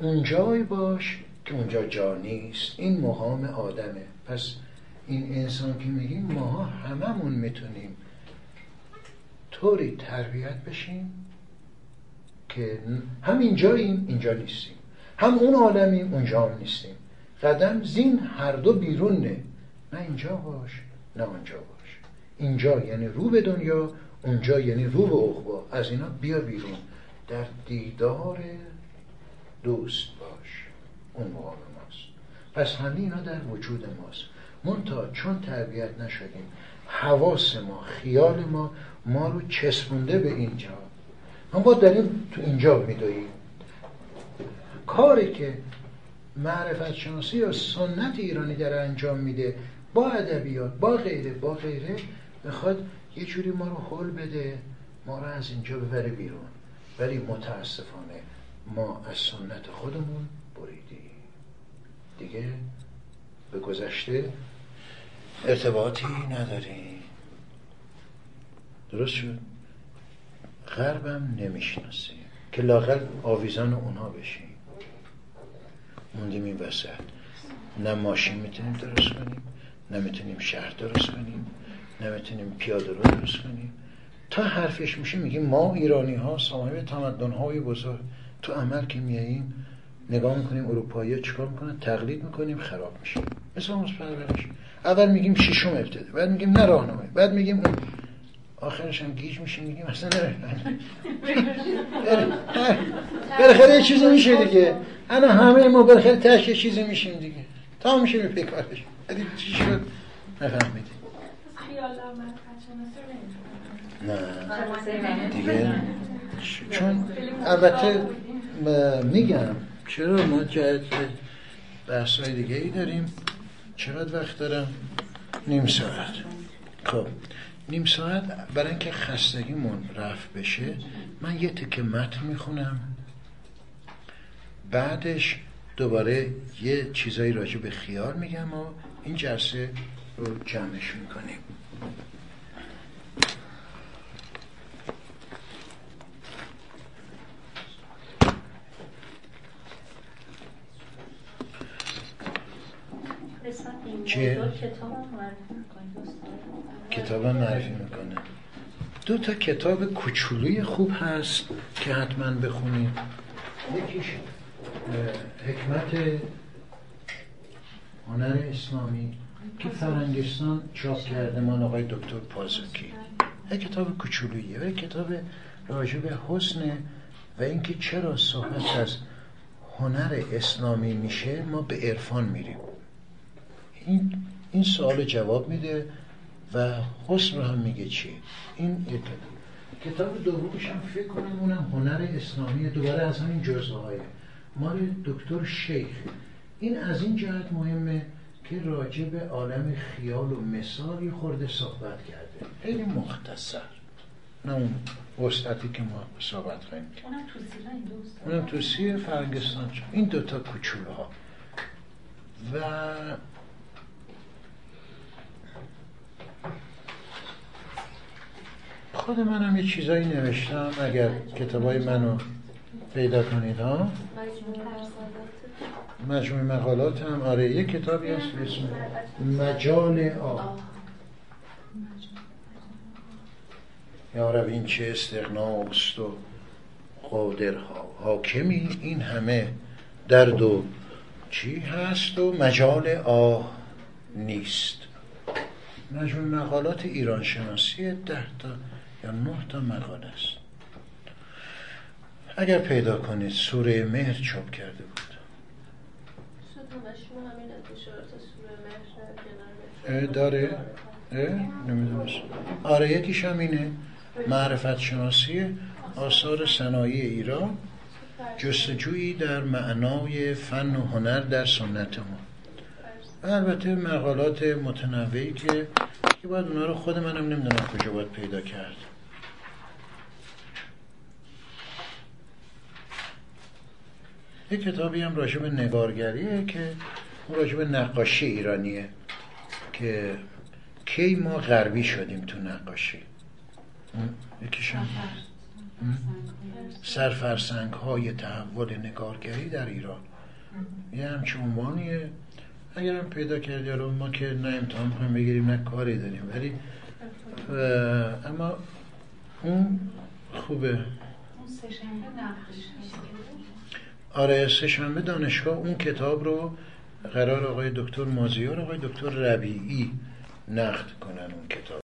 اونجای باش که اونجا جا نیست. این مقام آدمه. پس این انسان که میگیم ما هممون می‌تونیم طوری تربیت بشیم. که هم اینجاییم اینجا نیستیم. هم اون عالمیم اونجا هم نیستیم. قدم زین هر دو بیرون نه نه اینجا باش نه اونجا باش. اینجا یعنی رو به دنیا اونجا یعنی رو به عقبا. از اینا بیا بیرون. در دیدار دوست باش. اون مقام ماست. پس همه اینا در وجود ماست. منتها چون تربیت نشدیم حواس ما خیال ما ما رو چسبونده به اینجا ما داریم تو اینجا میدوییم کاری که معرفت شناسی یا سنت ایرانی در انجام میده با ادبیات با غیره با غیره می‌خواد یه جوری ما رو حل بده ما رو از اینجا ببره بیرون. ولی متاسفانه ما از سنت خودمون بریدیم. دیگه به گذشته ارتباطی نداریم. درست شد؟ غربم نمی‌شناسیم که لاغل آویزان اونها بشیم موندیم این وسط. نه ماشین می‌تونیم درست کنیم نه می‌تونیم شهر درست کنیم نه می‌تونیم پیاده رو درست کنیم. تا حرفش میشه میگیم ما ایرانی ها صاحب تمدن های بزرگ. تو عمل که میاییم نگاه می‌کنیم اروپایی ها چیکار می‌کنن؟ تقلید می‌کنیم خراب میشیم. مثل اول میگیم ششم ابتده بعد میگیم نه راهنمایی بعد میگیم آخرش هم گیج میشیم میگیم اصلا نه. بالاخره یه چیزی میشه دیگه. انا همه ما بالاخره تش یه چیزی میشیم دیگه. تا میشه به کارش ولی چی شد؟ نفهمیدیم نه دیگه؟ چون البته میگم چرا ما جهت بحثای دیگه ای داریم؟ چقدر وقت دارم؟ نیم ساعت. خب. نیم ساعت برای اینکه خستگیمون رفت بشه من یه تکه متن می‌خونم. بعدش دوباره یه چیزایی راجع به خیال میگم و این جلسه رو جمعش می‌کنیم. که کتاب معرفی می‌کنه. دو تا کتاب کوچولوی خوب هست که حتما بخونید. یکیش حکمت هنر اسلامی که فرنگستان چاپ کرده مال آقای دکتر پازوکی. یک کتاب کوچولویه و کتاب راجع به حسن و اینکه چرا صحبت از هنر اسلامی میشه ما به عرفان میریم. این این سوال جواب میده. و حسن رو هم میگه چی؟ این یک کتاب دومش هم فکر کنم اونم هنر اسلامی دوباره از همین جزوه های مال دکتر شیخ. این از این جهت مهمه که راجع به عالم خیال و مثال خورده صحبت کرده. خیلی مختصر. نه اون وسعتی که ما صحبت خواهیم اونم توصیه فرنگستان. این دوتا کوچوله ها و خود منم یه چیزایی نوشتم اگر کتابای منو پیدا کنید ها؟ مجموع مقالات هم آره یه کتابی هست اسم مجال آه یا رب این چه استغناست و قادرها. حاکمی این همه درد و چی هست و مجال آه نیست. مجموع مقالات ایران شناسی ده تا یا نه تا مقاله است. اگر پیدا کنید سوره مهر چاپ کرده بود. داره. نمی‌دونست آره یکیش هم اینه معرفت شناسی آثار صنایع ایران. جستجویی در معنای فن و هنر در سنت ما. البته مقالات متنوعی که که باید اونا رو خود منم نمی‌دونم کجا باید پیدا کرد. یک کتابی هم راجع به نگارگریه که اون راجع به نقاشی ایرانیه که کی ما غربی شدیم تو نقاشی. یکیش هم سرفرسنگ های تحول نگارگری در ایران. یه همچه عنوانیه. اگر هم پیدا کردی رو ما که نه امتحان کنیم بگیریم نه کاری داریم ولی اما اون خوبه. آره سهشنبه دانشگاه اون کتاب رو قرار آقای دکتر مازیار آقای دکتر ربیعی نقد کنن اون کتاب.